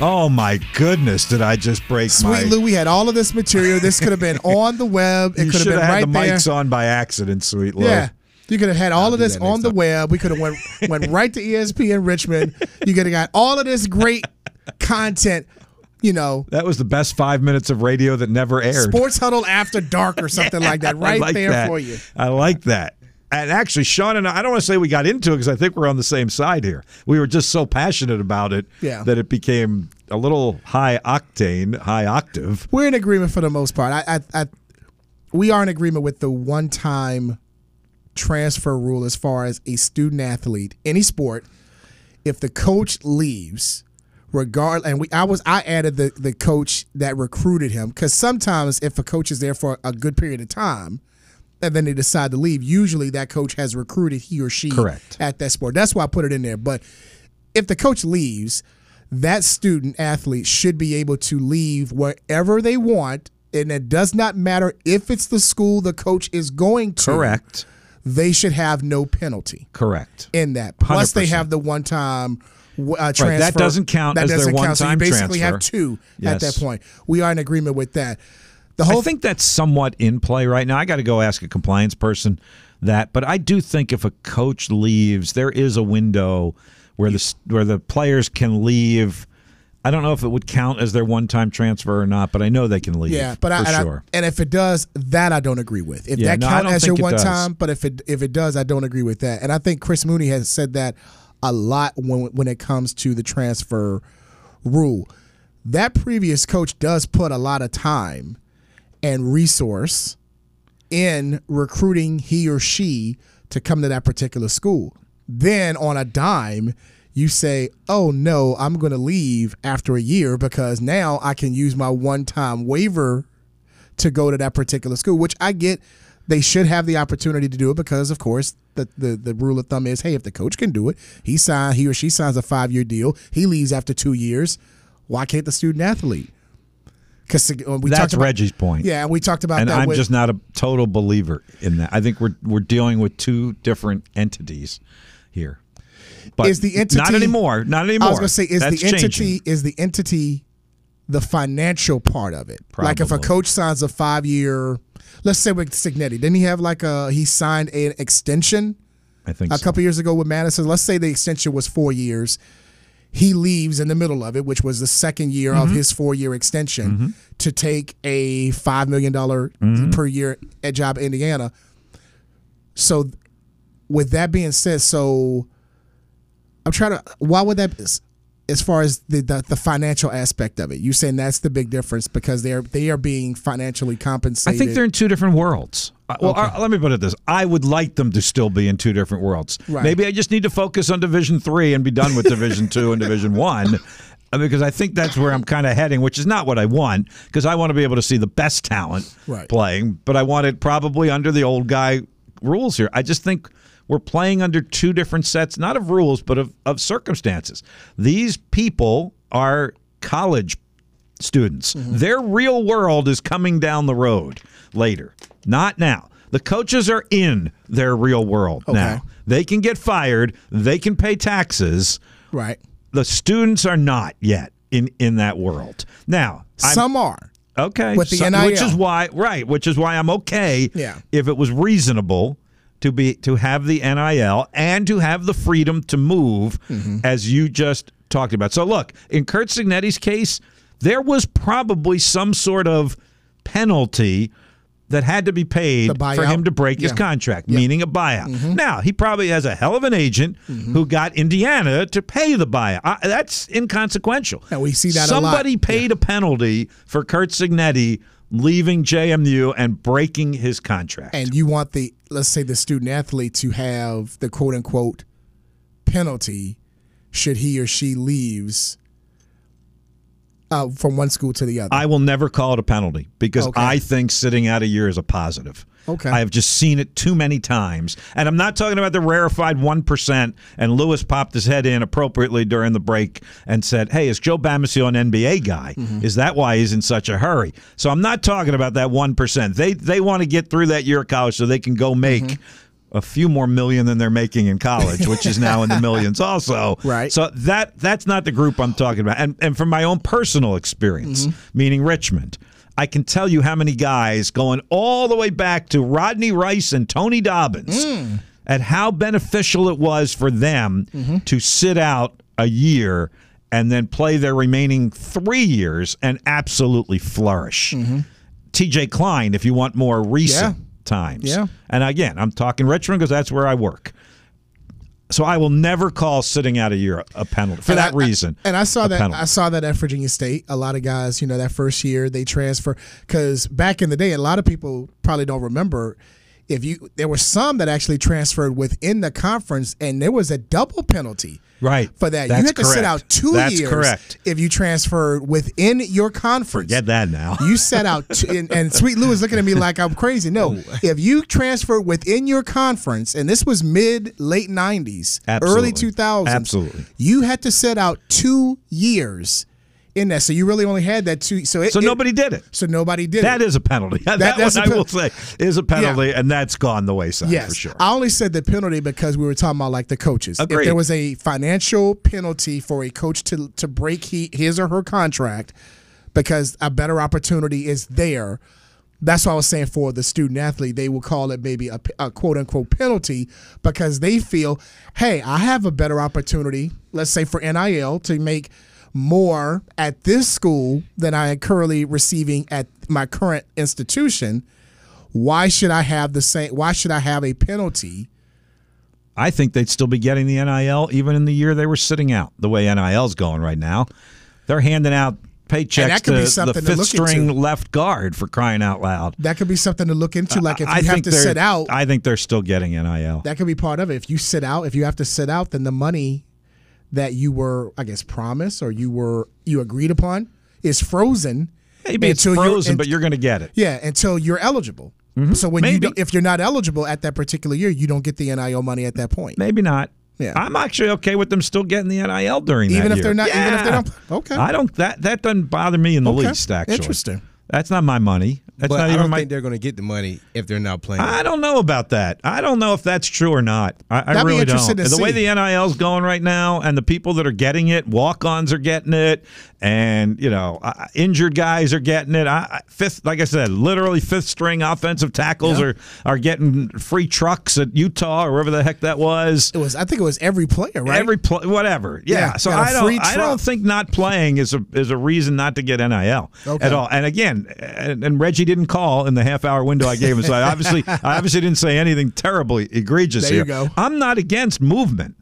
Oh my goodness, did I just break Sweet my Lou, we had all of this material. This could have been on the web. It You could have should been have had right the there. mics on by accident, sweet Lou. Yeah. You could have had all of this on the time. web. We could have went went right to ESPN Richmond. You could have got all of this great content, you know, That was the best five minutes of radio that never aired. Sports Huddle After Dark or something like that, right like there that. for you. I like that. And actually, Sean and I, I don't want to say we got into it because I think we're on the same side here. We were just so passionate about it Yeah. that it became a little high octane, high octave. We're in agreement for the most part. I, I, I we are in agreement with the one time transfer rule as far as a student athlete, any sport, if the coach leaves, regard and we I was I added the the coach that recruited him because sometimes if a coach is there for a good period of time and then they decide to leave, usually that coach has recruited he or she Correct. at that sport. That's why I put it in there. But if the coach leaves, that student athlete should be able to leave wherever they want. And it does not matter if it's the school the coach is going to. Correct. They should have no penalty Correct. in that. Plus, they 100%. have the one time uh, transfer. that doesn't count That as their doesn't count. So you one-time basically have transfer. two at that point. We are in agreement with that. The whole I think that's somewhat in play right now. I got to go ask a compliance person that, but I do think if a coach leaves, there is a window where the where the players can leave. I don't know if it would count as their one-time transfer or not, but I know they can leave. Yeah, but I, for and, I- sure. and if it does, that I don't agree with. If Yeah, that no, I count as your one-time, but if it if it does, I don't agree with that. And I think Chris Mooney has said that a lot when when it comes to the transfer rule. That previous coach does put a lot of time and resource in recruiting he or she to come to that particular school. Then on a dime, you say, "Oh no, I'm going to leave after a year because now I can use my one-time waiver to go to that particular school." Which I get, they should have the opportunity to do it because, of course, the the, the rule of thumb is, hey, if the coach can do it, he sign he or she signs a five-year deal, he leaves after two years. Why can't the student athlete? Because uh, we That's talked about, Reggie's point. Yeah, and we talked about and that. I'm with, just not a total believer in that. I think we're we're dealing with two different entities here. But is the entity not anymore? Not anymore. I was going to say is That's the entity changing. is the entity the financial part of it. Like if a coach signs a five year, let's say with Cignetti, didn't he have like a he signed an extension I think a so. couple years ago with Madison? Let's say the extension was four years. He leaves in the middle of it, which was the second year of Mm-hmm. his four year extension, to take a five million dollar Mm-hmm. per year at job in Indiana. So, with that being said, so I'm trying to. Why would that? As far as the, the the financial aspect of it, you saying that's the big difference because they're they are being financially compensated. I think they're in two different worlds. Well, uh, let me put it this: I would like them to still be in two different worlds. Right. Maybe I just need to focus on Division Three and be done with Division Two and Division One, uh, because I think that's where I'm kind of heading, which is not what I want. Because I want to be able to see the best talent Right. playing, but I want it probably under the old guy rules here. I just think we're playing under two different sets, not of rules, but of, of circumstances. These people are college students. Mm-hmm. Their real world is coming down the road later, not now. The coaches are in their real world now. They can get fired, they can pay taxes. right. The students are not yet in in that world. Now, I'm- Some are. Okay. With the So- NIL. which is why right, which is why I'm okay Yeah. if it was reasonable to be to have the NIL and to have the freedom to move Mm-hmm. as you just talked about. So look, in Curt Cignetti's case, there was probably some sort of penalty that had to be paid for him to break his Yeah. contract, meaning a buyout. Now, he probably has a hell of an agent who got Indiana to pay the buyout. Uh, that's inconsequential. And we see that a lot. Somebody paid a penalty for Curt Cignetti leaving JMU and breaking his contract. and you want the let's say the student athlete to have the quote unquote penalty should he or she leaves uh, from one school to the other. I will never call it a penalty because Okay. I think sitting out a year is a positive. Okay. I have just seen it too many times. And I'm not talking about the rarefied 1%. And Lewis popped his head in appropriately during the break and said, Hey, is Joe Bamisile an NBA guy? Mm-hmm. Is that why he's in such a hurry? So I'm not talking about that 1%. They, they want to get through that year of college so they can go make. Mm-hmm. A few more million than they're making in college, which is now in the millions, also. Right. So that that's not the group I'm talking about. And and from my own personal experience, Mm-hmm. meaning Richmond, I can tell you how many guys going all the way back to Rodney Rice and Tony Dobbins Mm. at how beneficial it was for them Mm-hmm. to sit out a year and then play their remaining three years and absolutely flourish. TJ Cline, if you want more recent Mm-hmm. Yeah. Times. Yeah. And again, I'm talking Richmond because that's where I work. So I will never call sitting out a year a penalty for And that I- reason. And I saw that penalty. I saw that at Virginia State. A lot of guys, you know, that first year they transfer because back in the day, a lot of people probably don't remember. If you there were some that actually transferred within the conference, and there was a double penalty. Right. For that, That's you had to sit correct. out two That's years. correct. If you transferred within your conference, Get that now. You set out, two, and, and Sweet Lou is looking at me like I'm crazy. No, oh. if you transferred within your conference, and this was mid late '90s, Absolutely. early 2000s, Absolutely. you had to set out two years in that. So you really only had that two. So it, So it- nobody did it. So nobody did That it. is a penalty. That, that's one a I will say is a penalty, and that's gone the wayside Yes, for sure. I only said the penalty because we were talking about like the coaches. Agreed. If there was a financial penalty for a coach to to break he, his or her contract because a better opportunity is there, that's what I was saying for the student athlete. They will call it maybe a, a quote unquote penalty because they feel, hey, I have a better opportunity, let's say for NIL, to make more at this school than I am currently receiving at my current institution. Why should I have the same? Why should I have a penalty? I think they'd still be getting the NIL even in the year they were sitting out. The way NIL's going right now, they're handing out paychecks to the to fifth look string into. left guard for crying out loud. That could be something to look into. Like if you I have to sit out, I think they're still getting NIL. that could be part of it. If you sit out, if you have to sit out, then the money that you were, I guess, promised or you were you agreed upon is frozen. Maybe it's until you're- frozen, but you're going to get it. yeah, until you're eligible. Mm-hmm. So when you Maybe. don't, if you're not eligible at that particular year, you don't get the NIL money at that point. Maybe not. Yeah. I'm actually okay with them still getting the NIL during Even that if year. they're not- even if they Yeah. don't- okay. I don't. That that doesn't bother me in the Okay. least. Actually, Interesting. That's not my money. That's but not I don't my. think they're going to get the money if they're not playing. I don't know about that. I don't know if that's true or not. I, I That'd be really don't. interesting to the way see. the NIL's going right now, and the people that are getting it, walk-ons are getting it, and you know, uh, injured guys are getting it. I, I, fifth, like I said, literally fifth-string offensive tackles Yeah. are are getting free trucks at Utah or wherever the heck that was. It was, I think it was every player, right? Every pl- whatever, yeah. Yeah, so got a I don't, I don't think not playing is a is a reason not to get NIL Okay. at all. And again, and, and Reggie didn't call in the half hour window I gave him, so I obviously I obviously didn't say anything terribly egregious There you here. go. I'm not against movement.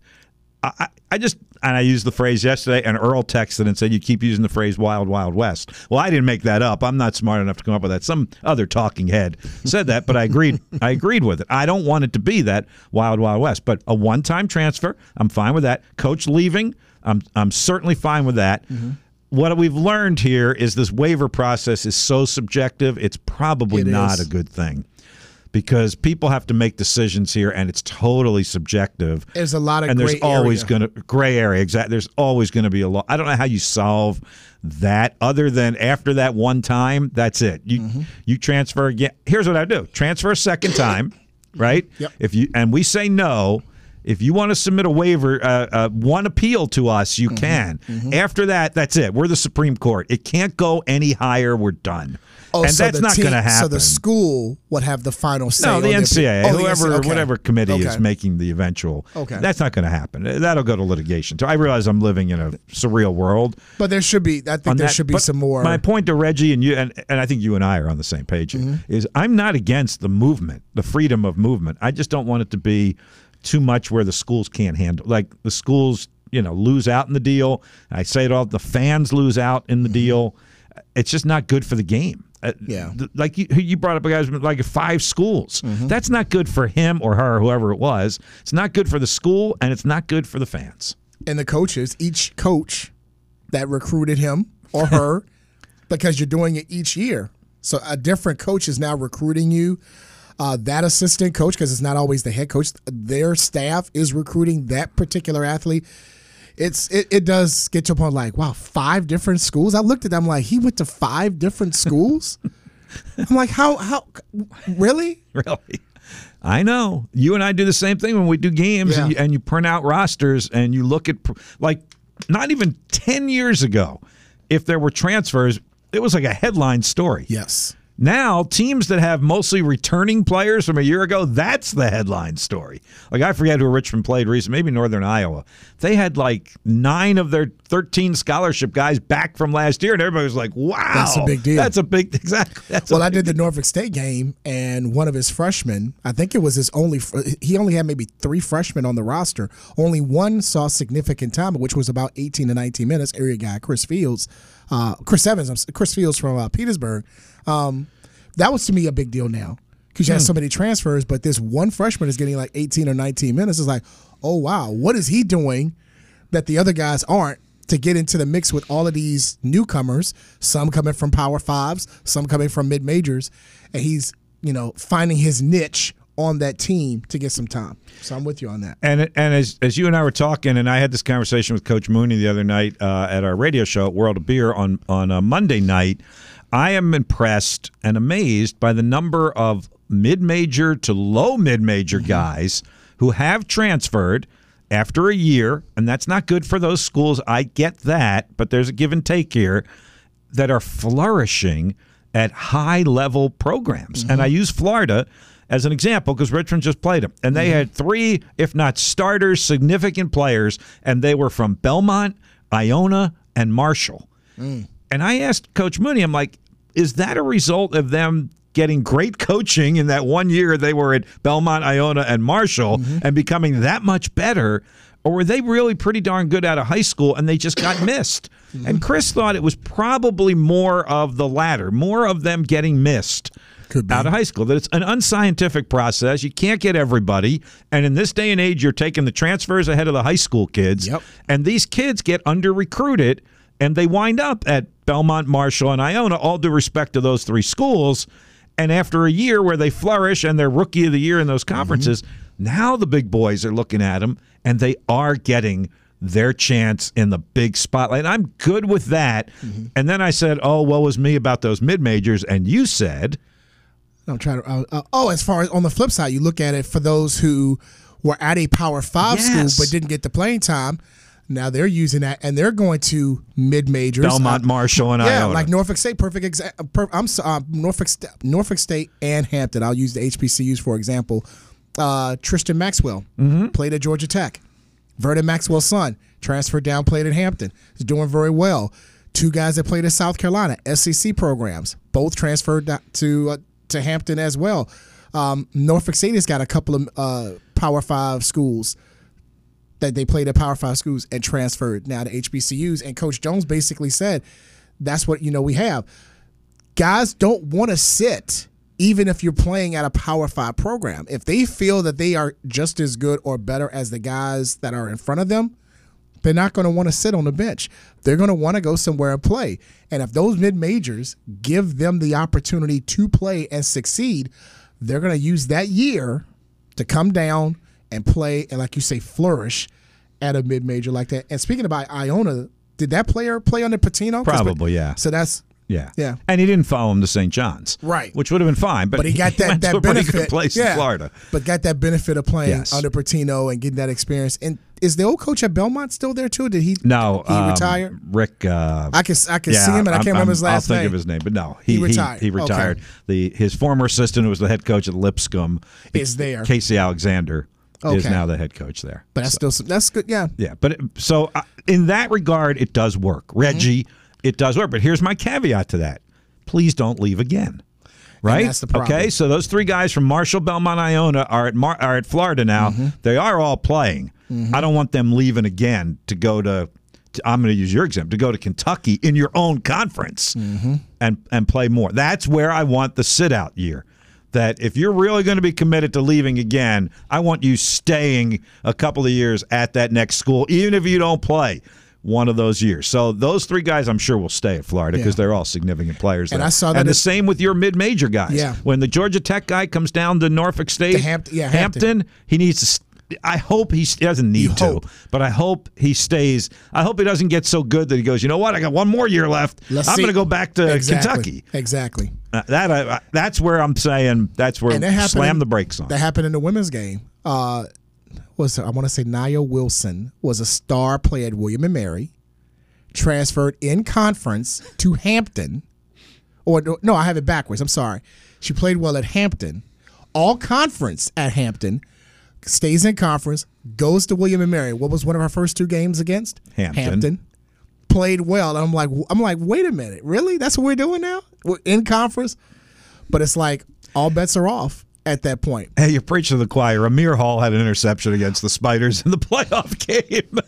I, I, I just and I used the phrase yesterday, and Earl texted and said you keep using the phrase "wild, wild west." Well, I didn't make that up. I'm not smart enough to come up with that. Some other talking head said that, but I agreed. I agreed with it. I don't want it to be that wild, wild west, but a one-time transfer. I'm fine with that. Coach leaving. I'm I'm certainly fine with that. Mm-hmm. What we've learned here is this waiver process is so subjective. It's probably It not is. a good thing because people have to make decisions here, and it's totally subjective. There's a lot of and there's always area. to gray area. Exactly. There's always going to be a law. I don't know how you solve that other than after that one time. That's it. You Mm-hmm. you transfer again. Here's what I do: transfer a second time, right? Yep. If you and we say no. If you want to submit a waiver, uh, uh, one appeal to us, Mm-hmm. you can. After that, that's it. We're the Supreme Court. It can't go any higher. We're done. Oh, and so that's the not going to happen. So the school would have the final say. No, the NCAA, Oh, the whoever, NCAA, okay. whatever committee is making the eventual. Okay. that's not going to happen. That'll go to litigation. So I realize I'm living in a surreal world. But there should be. I think there that. should be some more. My point to Reggie and you, and, and I think you and I are on the same page, Mm-hmm. is I'm not against the movement, the freedom of movement. I just don't want it to be too much where the schools can't handle. Like the schools, you know, lose out in the deal. I say it all. The fans lose out in the deal. It's just not good for the game. Uh, Mm-hmm. Yeah. like you, you brought up, a guys, like five schools. Mm-hmm. That's not good for him or her, whoever it was. It's not good for the school, and it's not good for the fans. and the coaches, each coach that recruited him or her because you're doing it each year. So a different coach is now recruiting you. Uh, that assistant coach, because it's not always the head coach, their staff is recruiting that particular athlete. It's it, it does get to a point like, wow, five different schools. I looked at them like he went to five different schools. I'm like, how how really? Really? I know. You and I do the same thing when we do games Yeah. and, you, and you print out rosters and you look at, like, not even 10 years ago, if there were transfers, it was like a headline story. Yes. Now, teams that have mostly returning players from a year ago, that's the headline story. Like, I forget who Richmond played recently, maybe Northern Iowa. They had like nine of their 13 scholarship guys back from last year, and everybody was like, wow. That's a big deal. That's a big, exactly. That's Well, I did the Norfolk State game, and one of his freshmen, I think it was his only, he only had maybe three freshmen on the roster. Only one saw significant time, which was about 18 to 19 minutes. Area guy, Chris Fields, uh, Chris Evans, Chris Fields from uh, Petersburg. Um, that was to me a big deal now because you have so many transfers, but this one freshman is getting like 18 or 19 minutes. It's like, oh, wow, what is he doing that the other guys aren't? To get into the mix with all of these newcomers, some coming from Power Fives, some coming from mid majors, and he's you know finding his niche on that team to get some time. So I'm with you on that. And and as as you and I were talking, and I had this conversation with Coach Mooney the other night uh, at our radio show at World of Beer on on uh, Monday night. I am impressed and amazed by the number of mid major to low mid major guys who have transferred after a year, and that's not good for those schools. I get that, but there's a give and take here that are flourishing at high level programs. And I use Florida as an example because Richmond just played them. And they mm-hmm. had three, if not starters, significant players, and they were from Belmont, Iona, and Marshall. Mm. And I asked Coach Mooney, I'm like, is that a result of them getting great coaching in that one year they were at Belmont, Iona, and Marshall mm-hmm. and becoming that much better? Or were they really pretty darn good out of high school and they just got missed? And mm-hmm. Chris thought it was probably more of the latter, more of them getting missed Could be. out of high school. That it's an unscientific process. You can't get everybody. And in this day and age, you're taking the transfers ahead of the high school kids. Yep. And these kids get under recruited and they wind up at Belmont, Marshall, and Iona, all due respect to those three schools. And after a year where they flourish and they're rookie of the year in those mm-hmm. conferences, now the big boys are looking at them and they are getting their chance in the big spotlight. And I'm good with that. Mm-hmm. And then I said, "Oh, what was me about those mid majors?" And you said, I'm trying to. Uh, uh, oh, as far as on the flip side, you look at it for those who were at a Power Five Yes. school but didn't get the playing time. Now they're using that, and they're going to mid majors. Belmont, Marshall, and yeah, Iona. like Norfolk State, perfect example. Per- I'm uh, Norfolk, St- Norfolk State and Hampton. I'll use the HBCUs for example. Uh, Tristan Maxwell Mm-hmm. played at Georgia Tech. Vernon Maxwell's son transferred down, played at Hampton. He's doing very well. Two guys that played at South Carolina, SEC programs, both transferred to uh, to Hampton as well. Um, Norfolk State has got a couple of uh, Power Five schools that they played at Power Five schools and transferred now to HBCUs. And Coach Jones basically said, "That's what you know we have. Guys don't want to sit." Even if you're playing at a Power Five program, if they feel that they are just as good or better as the guys that are in front of them, they're not going to want to sit on the bench. They're going to want to go somewhere and play. And if those mid majors give them the opportunity to play and succeed, they're going to use that year to come down and play and, like you say, flourish at a mid major like that. And speaking about Iona, did that player play under Pitino? Probably, yeah. So that's Yeah. Yeah. And he didn't follow him to St. John's. Right. Which would have been fine. But, but he got that went to that a pretty benefit. good place yeah, in Florida. But got that benefit of playing Yes. under Pitino and getting that experience. And is the old coach at Belmont still there too? Did he? No. he um, retired. Rick. Uh, I can I can yeah, see him, and I I'm- can't remember I'm- his last I'll name. think of his name, but no, He retired. He, Okay. retired. The his former assistant, who was the head coach at Lipscomb, Is there. Casey Alexander is now the head coach there. But that's still some, that's good. Yeah. Yeah, but it, so uh, in that regard, it does work. Reggie, Mm-hmm. It does work. But here's my caveat to that: please don't leave again. Right? that's the problem. Okay, so those three guys from Marshall, Belmont, Iona are at Mar- are at Florida now. Mm-hmm. They are all playing. I don't want them leaving again to go to. to- I'm going to use your example to go to Kentucky in your own conference Mm-hmm. and and play more. That's where I want the sit out year. That if you're really going to be committed to leaving again, I want you staying a couple of years at that next school, even if you don't play. One of those years. So those three guys, I'm sure, will stay at Florida because Yeah. they're all significant players. And there. I saw that And the same with your mid-major guys. Yeah. When the Georgia Tech guy comes down to Norfolk State, To Hamp- yeah, Hampton. he needs to. st- I hope he, doesn't need You to, hope. but I hope he stays. I hope he doesn't get so good that he goes. You know what? I got one more year left. Let's I'm going to go back to Exactly. Kentucky. Exactly. Uh, that I, I- that's where I'm saying. That's where that slam the brakes on. That happened in the women's game. Uh, was I want to say Nia Wilson was a star player at William and Mary, transferred in conference to Hampton, or no, I have it backwards. I'm sorry. She played well at Hampton, all conference at Hampton, stays in conference, goes to William and Mary. What was one of our first two games against Hampton. Played well. I'm like, I'm like, wait a minute, really? That's what we're doing now? We're in conference, but it's like all bets are off at that point. Hey, you preach to the choir. Amir Hall had an interception against the Spiders in the playoff game.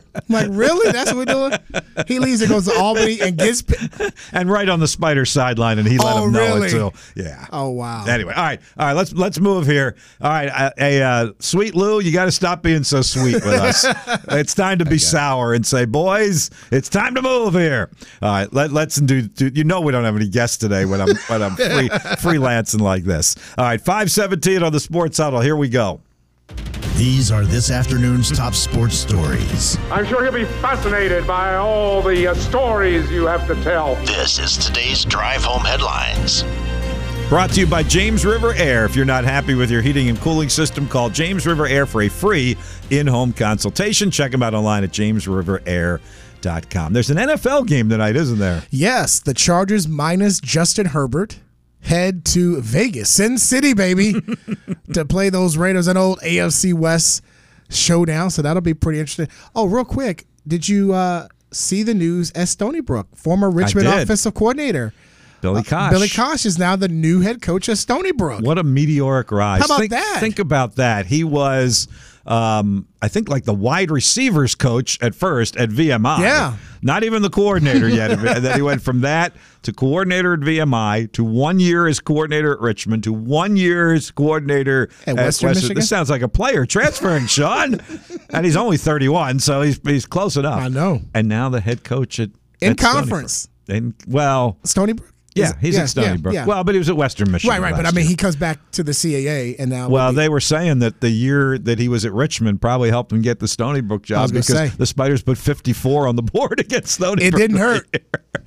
I'm like, really? That's what we're doing? He leaves and goes to Albany and gets. pi- and right on the Spider sideline, and he let Oh, him know really? it too. Yeah. Oh wow. Anyway, all right, all right. Let's let's move here. All right, uh, hey, uh, sweet Lou, you got to stop being so sweet with us. it's time to be sour and say, boys, it's time to move here. All right, let, let's do, do. You know we don't have any guests today when I'm when I'm free, freelancing like this. All right, five seventeen on the Sports Huddle. Here we go. These are this afternoon's top sports stories. I'm sure you'll be fascinated by all the uh, stories you have to tell. This is today's Drive Home Headlines. Brought to you by James River Air. If you're not happy with your heating and cooling system, call James River Air for a free in-home consultation. Check them out online at jamesriverair.com. There's an NFL game tonight, isn't there? Yes, the Chargers minus Justin Herbert head to Vegas, Sin City, baby, to play those Raiders an old AFC West showdown. So that'll be pretty interesting. Oh, real quick, did you uh, see the news at Stony Brook? Former Richmond offensive coordinator Billy Cosh. Billy Cosh is now the new head coach of Stony Brook. What a meteoric rise. How about think, that? Think about that. He was, um, I think, like the wide receivers coach at first at VMI. Yeah. Not even the coordinator yet. and then he went from that to coordinator at VMI to one year as coordinator at Richmond to one year as coordinator At Western Michigan? This sounds like a player transferring, Sean. and he's only 31, so he's he's close enough. I know. And now the head coach at In at conference. In Well, Stony Brook? Yeah, he's yeah, at Stony yeah, Brook. yeah. Well, but he was at Western Michigan. right, right. But I mean, year. he comes back to the CAA and now. Well, they were saying that the year that he was at Richmond probably helped him get the Stony Brook job because say. the Spiders put 54 on the board against Stony it Brook. didn't hurt.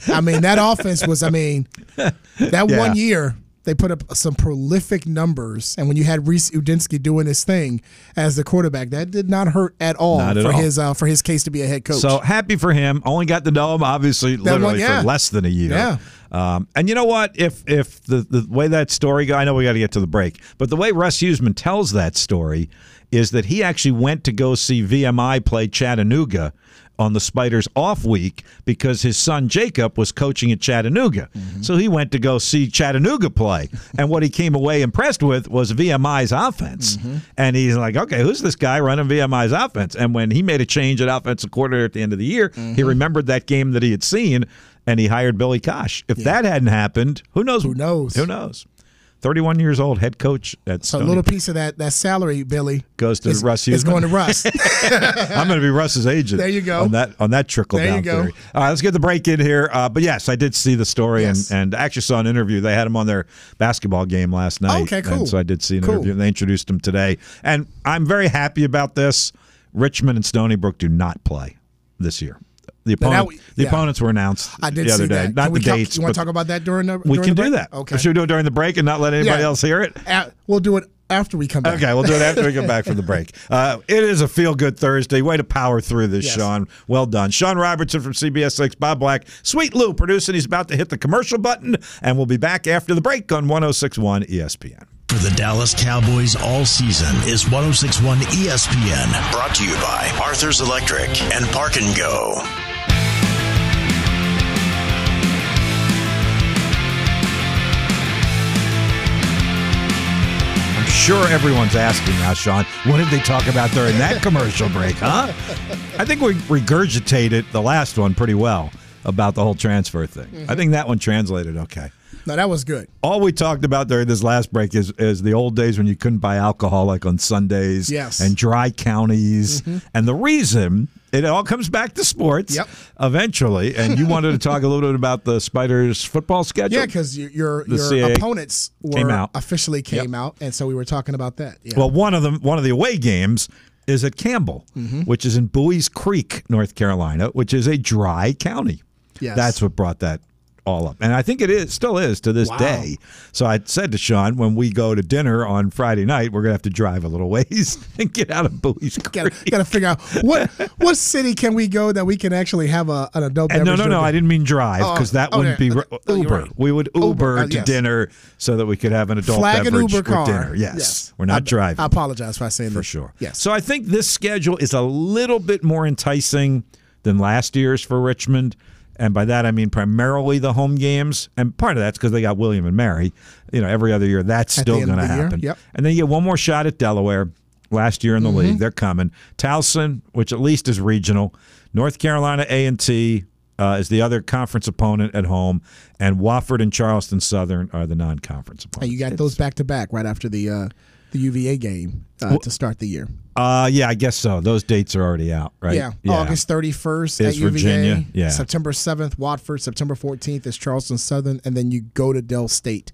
I mean, that offense was. I mean, that one year they put up some prolific numbers, and when you had Reece Udinski doing his thing as the quarterback, that did not hurt at all at for all. his uh, for his case to be a head coach. So happy for him. Only got to know him, obviously, one, literally yeah. for less than a year. Yeah. Um, and you know what? If if the, the way that story go, I know we got to get to the break, but the way Russ Huesman tells that story is that he actually went to go see VMI play Chattanooga on the Spiders off week because his son Jacob was coaching at Chattanooga. Mm-hmm. So he went to go see Chattanooga play. and what he came away impressed with was VMI's offense. Mm-hmm. And he's like, okay, who's this guy running VMI's offense? And when he made a change at offensive coordinator at the end of the year, he mm-hmm. remembered that game that he had seen and he hired Billy Cosh. If that hadn't happened, who knows? Who knows? Who knows? 31 years old, head coach at So a little piece of that that salary, Billy, Goes to is, Russ is Huesman? going to Russ. I'm going to be Russ's agent. There you go. On that on that trickle There down you go. theory. All right, let's get the break in here. Uh, but yes, I did see the story Yes. and, and actually saw an interview. They had him on their basketball game last night. Okay, cool. So I did see an Cool. interview. And they introduced him today, and I'm very happy about this. Richmond and Stony Brook do not play this year. The Now, opponent, we- the yeah. opponents were announced I did the other see day. that. Not Can the talk- dates. You want to talk about that during the? we can the do break? that. Okay. Should we do it during the break and not let anybody Yeah. else hear it? Uh, we'll do it after we come back. Okay, we'll do it after we come back from the break. Uh, it is a feel good Thursday. Way to power through this, Yes. Sean. Well done. Sean Robertson from CBS 6, Bob Black, Sweet Lou producing. He's about to hit the commercial button, and we'll be back after the break on 1061 ESPN. For the Dallas Cowboys all season is 1061 ESPN. Brought to you by Arthur's Electric and Park and Go. Sure everyone's asking now, Sean, what did they talk about during that commercial break, huh? I think we regurgitated the last one pretty well about the whole transfer thing. I mm-hmm. think that one translated okay. No, that was good. all we talked about during this last break is is the old days when you couldn't buy alcohol like on Sundays Yes. and dry counties. Mm-hmm. And the reason it all comes back to sports Yep. eventually. And you wanted to talk a little bit about the Spiders football schedule? Yeah, because your your, your opponents were came out. officially came Yep. out, and so we were talking about that. Yeah. Well, one of them, one of the away games is at Campbell, Mm-hmm. which is in Buies Creek, North Carolina, which is a dry county. Yes. That's what brought that all up. And I think it is still is to this Wow. day. So I said to Sean, when we go to dinner on Friday night, we're gonna have to drive a little ways and get out of Buies Creek. gotta, gotta figure out what what city can we go that we can actually have a, an adult And no, no, no. I didn't mean drive Oh, because that oh, wouldn't yeah. be Oh, you're Uber. right. We would Uber, Uber, uh, to yes. dinner so that we could have an adult Flag an beverage Uber with car. dinner. Yes, we're not I, driving I apologize for saying for that. sure. Yes. So I think this schedule is a little bit more enticing than last year's for Richmond. And by that I mean primarily the home games, and part of that's because they got William and Mary. You know, every other year that's At still going to year, happen. yep. And then you get one more shot at Delaware. Last year in the Mm-hmm. league, they're coming. Towson, which at least is regional. North Carolina A and T uh, is the other conference opponent at home, and Wofford and Charleston Southern are the non-conference opponents. you got those back to back right after the uh, the UVA game uh, to start the year. Uh, yeah, I guess so. Those dates are already out, right? Yeah, August 31st Is at UVA. Virginia, yeah. September 7th, Wofford. September 14th is Charleston Southern, and then you go to Dell State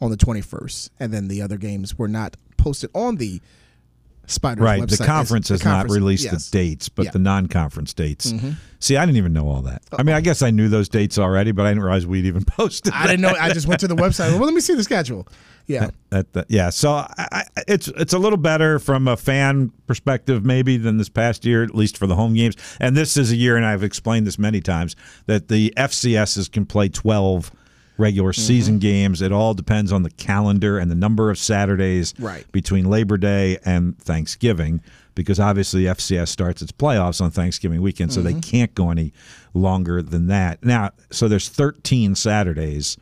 on the 21st. And then the other games were not posted on the Spiders Right. website. The conference has not released yes. the dates, but Yeah. the non-conference dates. See, I didn't even know all that. I mean, I guess I knew those dates already, but I didn't realize we'd even posted. I didn't know. I just went to the website. Well, let me see the schedule. Yeah. That, that, yeah, so I, I, it's it's a little better from a fan perspective, maybe than this past year, at least for the home games. And this is a year, and I've explained this many times, that the FCSs can play twelve regular Mm-hmm. season games. It all depends on the calendar and the number of Saturdays Right. between Labor Day and Thanksgiving, because obviously FCS starts its playoffs on Thanksgiving weekend, so Mm-hmm. they can't go any longer than that. Now, so there's 13 Saturdays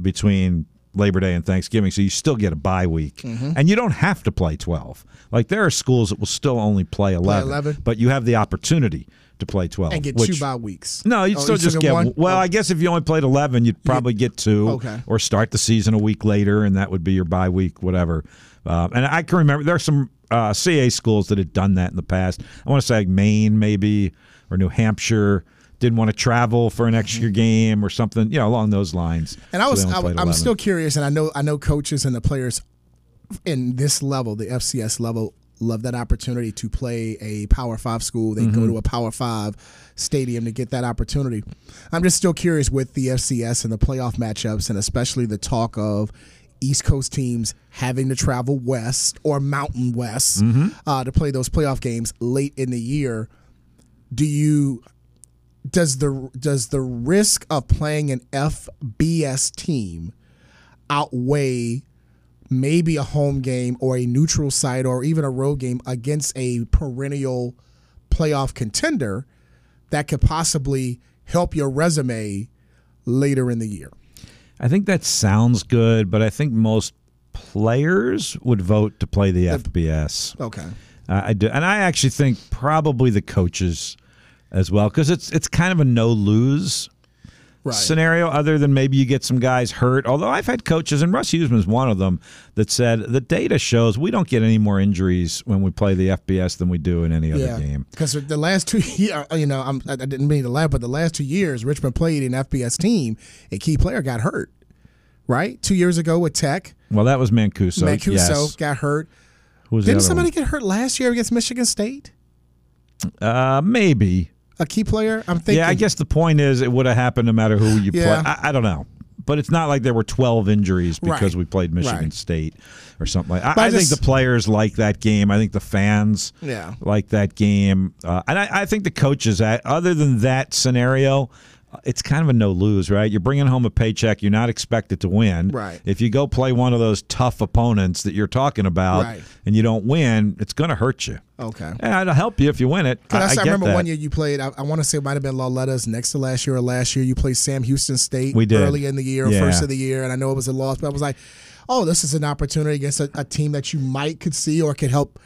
between Labor Day and Thanksgiving, so you still get a bye week, Mm-hmm. and you don't have to play twelve. Like there are schools that will still only play eleven, 11. but you have the opportunity to play twelve And get which, two bye weeks. No, you'd Oh, still you just get. one? Well, Oh. I guess if you only played eleven, you'd probably get two, Okay. or start the season a week later, and that would be your bye week, whatever. Uh, and I can remember there are some uh, CA schools that had done that in the past. I want to say like Maine, maybe, or New Hampshire. Didn't want to travel for an extra game or something, you know, along those lines. Mm-hmm. And I was, only I, am 11. still curious, and I know, I know coaches and the players in this level, the FCS level, love that opportunity to play a Power Five school. They Mm-hmm. go to a Power Five stadium to get that opportunity. I'm just still curious with the FCS and the playoff matchups, and especially the talk of East Coast teams having to travel west or Mountain West Mm-hmm. uh, to play those playoff games late in the year. Do you does the does the risk of playing an FBS team outweigh maybe a home game or a neutral site or even a road game against a perennial playoff contender that could possibly help your resume later in the year? I think that sounds good, but I think most players would vote to play the FBS. Okay. Uh, I do, and I actually think probably the coaches as well, because it's it's kind of a no lose Right. scenario. Other than maybe you get some guys hurt. Although I've had coaches, and Russ Huesman's one of them, that said the data shows we don't get any more injuries when we play the FBS than we do in any other game. Because the last two years, you know, I'm, I didn't mean to laugh, but the last two years, Richmond played an FBS team. A key player got hurt, right? Two years ago with Tech, Well, that was Mancuso. Mancuso yes. got hurt. Who was Didn't somebody one? get hurt last year against Michigan State? Uh, maybe. A key player? I'm thinking. Yeah, I guess the point is it would have happened no matter who you Yeah. play. I, I don't know. But it's not like there were 12 injuries because Right. we played Michigan Right. State or something like I, But I I think just- the players like that game. I think the fans Yeah. like that game. Uh, and I, I think the coaches, uh, other than that scenario, it's kind of a no lose, right? You're bringing home a paycheck. You're not expected to win. Right. If you go play one of those tough opponents that you're talking about Right. and you don't win, it's going to hurt you. Okay. And it'll help you if you win it. I, I I, remember that. one year you played. I, I want to say it might have been Lauletta's next to last year or last year. You played Sam Houston State. We did. early in the year, Yeah. first of the year, and I know it was a loss, but I was like, oh, this is an opportunity against a, a team that you might could see or could help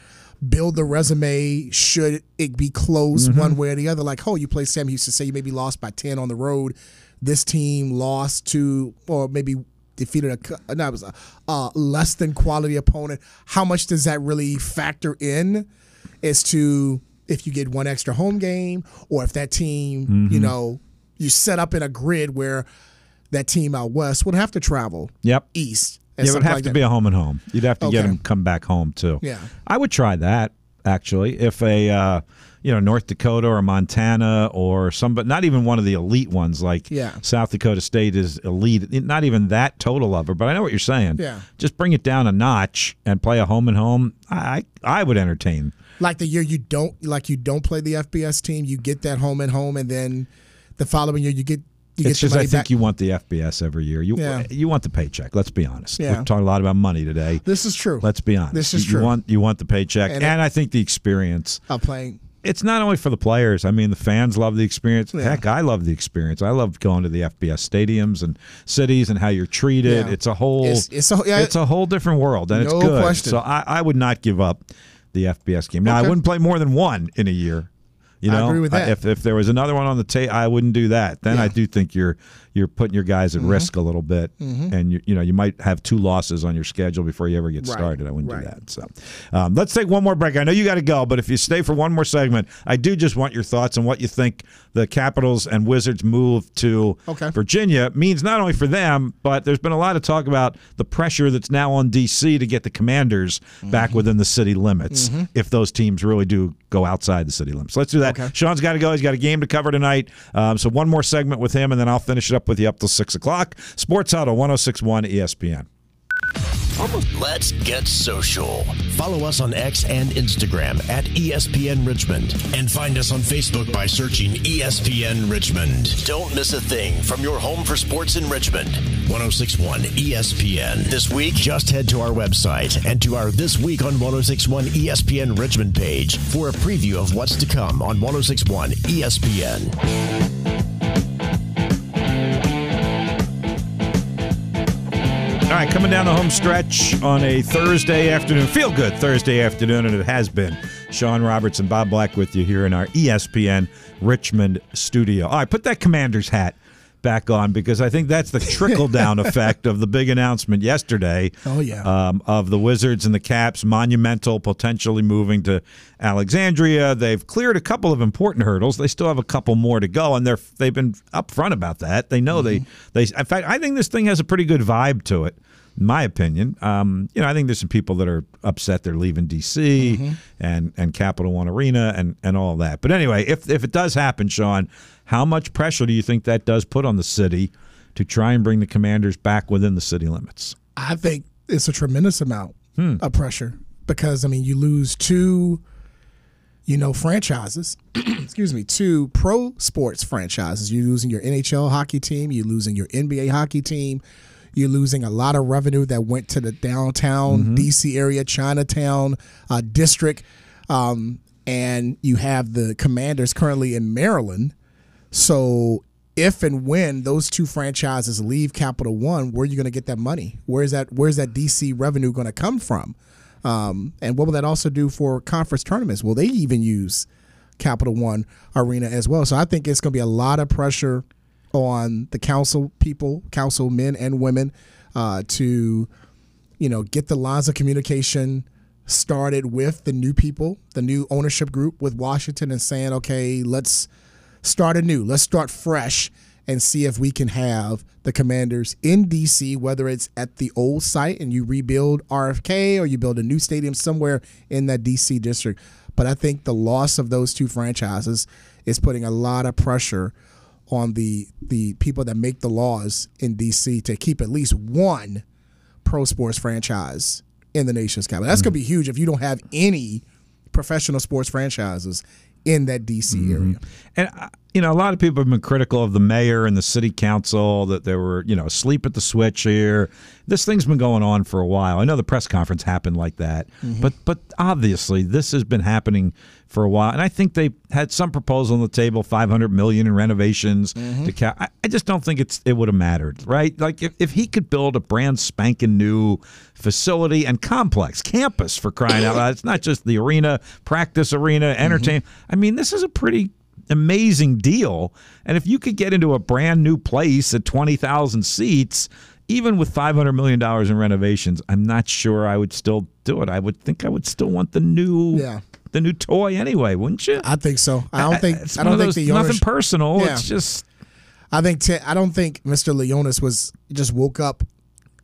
build the resume should it be close Mm-hmm. one way or the other. Like, oh, you play Sam Houston say you maybe lost by ten on the road. This team lost to, or maybe defeated a no, it was a, a less than quality opponent. How much does that really factor in? As to if you get one extra home game or if that team, Mm-hmm. you know, you set up in a grid where that team out west would have to travel Yep. east. Yeah, it would have to be a home and home. You'd have to get them come back home too. Yeah. I would try that actually. If a uh, you know North Dakota or Montana or some, but not even one of the elite ones like Yeah. South Dakota State is elite. Not even that total of it. But I know what you're saying. Yeah. Just bring it down a notch and play a home and home. I I would entertain. like the year you don't like you don't play the FBS team, you get that home and home, and then the following year you get you It's just I think back. you want the FBS every year. You Yeah. you want the paycheck. Let's be honest. Yeah. We're talking a lot about money today. this is true. Let's be honest. This is You- true. You want you want the paycheck, And and, it- I think the experience. of playing. It's not only for the players. I mean, the fans love the experience. Yeah. Heck, I love the experience. I love going to the FBS stadiums and cities and how you're treated. Yeah. It's a whole. It's- it's a- yeah, it's a whole different world, and No it's good. question. So I, I would not give up the FBS game. Now I wouldn't play more than one in a year. You I agree with that. If if there was another one on the tape, I wouldn't do that. Then I Yeah. Mm-hmm. do think you're you're putting your guys at risk a little bit, and you you know you might have two losses on your schedule before you ever get Right. started. I wouldn't Right. do that. So um, let's take one more break. I know you got to go, but if you stay for one more segment, I do just want your thoughts on what you think the Capitals and Wizards move to Okay. Virginia means not only for them, but there's been a lot of talk about the pressure that's now on DC to get the Commanders back Mm-hmm. within the city limits if those teams really do go outside the city limits. Let's do that. Okay. Sean's got to go. He's got a game to cover tonight. Um, so one more segment with him, and then I'll finish it up with you up till 6 o'clock. Sports Out Huddle 1061 ESPN. Let's get social. Follow us on X and Instagram at ESPN Richmond. And find us on Facebook by searching ESPN Richmond. Don't miss a thing from your home for sports in Richmond. 1061 ESPN. This week, just head to our website and to our This Week on 1061 ESPN Richmond page for a preview of what's to come on 1061 ESPN. All right, coming down the home stretch on a Thursday afternoon. Feel good Thursday afternoon, and it has been. Sean Robertson Bob Black with you here in our ESPN Richmond studio. All right, put that commander's hat back on because I think that's the trickle down effect of the big announcement yesterday. Oh, yeah. Um, of the Wizards and the Caps, monumental, potentially moving to Alexandria. They've cleared a couple of important hurdles. They still have a couple more to go, and they're they've been upfront about that. They know they they. In fact, I think this thing has a pretty good vibe to it. In my opinion, um, you know, I think there's some people that are upset they're leaving DC and and Capital One Arena and and all that. But anyway, if if it does happen, Sean, how much pressure do you think that does put on the city to try and bring the Commanders back within the city limits? I think it's a tremendous amount Hmm. of pressure because I mean you lose two, you know, franchises. excuse me, two pro sports franchises. You're losing your NHL hockey team. You're losing your NBA hockey team. You're losing a lot of revenue that went to the downtown Mm-hmm. DC area, Chinatown uh, district, um, and you have the Commanders currently in Maryland. So if and when those two franchises leave Capital One, where are you going to get that money? Where's that Where's that DC revenue going to come from? Um, and what will that also do for conference tournaments? Will they even use Capital One Arena as well? So I think it's going to be a lot of pressure on the council people, council men and women, uh, to you know get the lines of communication started with the new people, the new ownership group with Washington, and saying, okay, let's start anew. Let's start fresh and see if we can have the commanders in DC, whether it's at the old site and you rebuild RFK or you build a new stadium somewhere in that DC district. But I think the loss of those two franchises is putting a lot of pressure on the the people that make the laws in DC to keep at least one pro sports franchise in the nation's capital. That's going to be huge if you don't have any professional sports franchises in that DC mm-hmm. area. And uh, you know, a lot of people have been critical of the mayor and the city council that they were, you know, asleep at the switch here. This thing's been going on for a while. I know the press conference happened like that, mm-hmm. but but obviously this has been happening for a while. And I think they had some proposal on the table, five hundred million in renovations mm-hmm. to cap. I, I just don't think it's it would have mattered, right? Like if, if he could build a brand spanking new facility and complex campus for crying out loud, it's not just the arena, practice arena, mm-hmm. entertain. I mean, this is a pretty amazing deal. And if you could get into a brand new place at 20,000 seats, even with $500 million in renovations, I'm not sure I would still do it. I would think I would still want the new Yeah. the new toy anyway, wouldn't you? I think so. I don't think. I one don't think those- the nothing owners. personal. Yeah. It's just I think. Te- I don't think Mr. Leonsis was just woke up,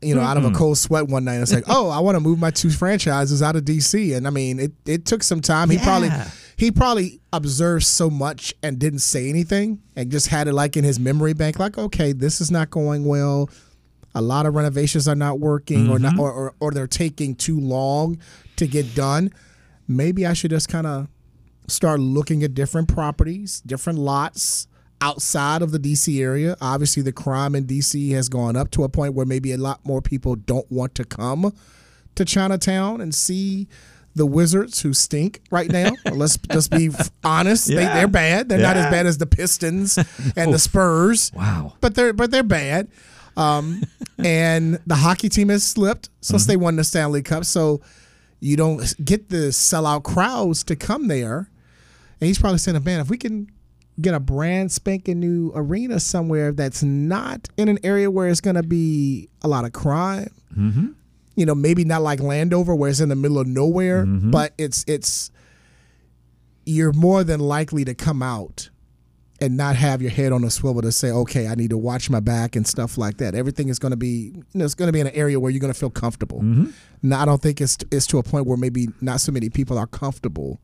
you know, out of a cold sweat one night. and It's like, oh, I want to move my two franchises out of DC, and I mean, it, it took some time. He probably. He probably observed so much and didn't say anything, and just had it like in his memory bank, like, okay, this is not going well. A lot of renovations are not working, or not, mm-hmm. or, or or they're taking too long to get done. Maybe I should just kind of start looking at different properties, different lots outside of the DC area. Obviously, the crime in DC has gone up to a point where maybe a lot more people don't want to come to Chinatown and see the Wizards who stink right now. let's just be honest; they, Yeah. they're bad. They're not as bad as the Pistons and the Spurs. Wow. but they're but they're bad. Um, and the hockey team has slipped since they won the Stanley Cup. So you don't get the sellout crowds to come there. And he's probably saying, man, if we can get a brand spanking new arena somewhere that's not in an area where it's going to be a lot of crime, you know, maybe not like Landover where it's in the middle of nowhere, mm-hmm. but it's it's you're more than likely to come out and not have your head on a swivel to say, okay, I need to watch my back and stuff like that. Everything is going to be, you know, it's going to be in an area where you're going to feel comfortable. Mm-hmm. Now, I don't think it's it's to a point where maybe not so many people are comfortable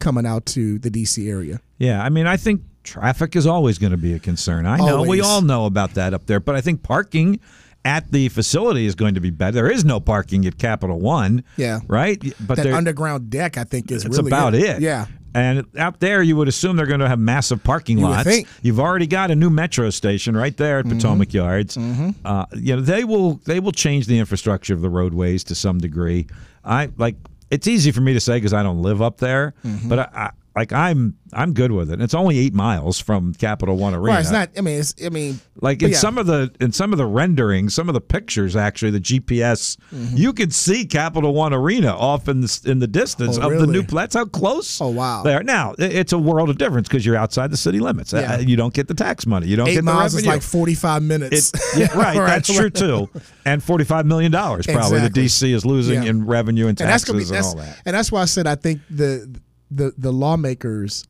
coming out to the DC area. Yeah, I mean, I think traffic is always going to be a concern. I know we all know about that up there, but I think parking at the facility is going to be better. There is no parking at Capital One. Yeah. right. But that underground deck, I think, is That's really about it. Yeah. And out there, you would assume they're going to have massive parking You lots. You've already got a new metro station right there at Mm-hmm. Potomac Yards. Uh, you know, they will they will change the infrastructure of the roadways to some degree. I like it's easy for me to say because I don't live up there, Mm-hmm. but I like I'm I'm good with it. It's only eight miles from Capital One Arena. Right. It's not, I mean, it's, I mean, Like in yeah. some of the in some of the renderings, some of the pictures actually, the GPS, Mm-hmm. you could see Capital One Arena off in the in the distance Oh, of the really? new. That's how close. Oh, wow. There now. It's a world of difference because you're outside the city limits. Yeah. Uh, You don't get the tax money. You don't eight get the miles is like 45 minutes. It- yeah, right, that's true too. And forty-five million dollars probably Exactly. the DC is losing in revenue and and that's taxes be and all that. and that's why I said I think the the the lawmakers,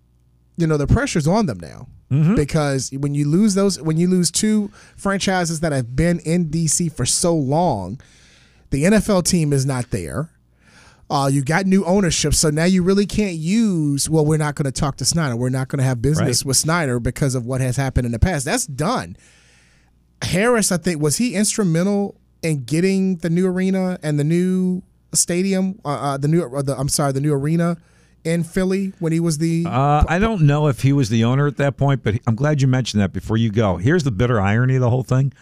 you know, the pressure's on them now Mm-hmm. because when you lose those, when you lose two franchises that have been in DC for so long, the NFL team is not there. Uh, you got new ownership, so now you really can't use. Well, we're not going to talk to Snyder. We're not going to have business Right. with Snyder because of what has happened in the past. That's done. Harris, I think, was he instrumental in getting the new arena and the new stadium, uh, uh, the new, uh, the, I'm sorry, the new arena in Philly when he was the. Uh, I don't know if he was the owner at that point, but I'm glad you mentioned that before you go. Here's the bitter irony of the whole thing.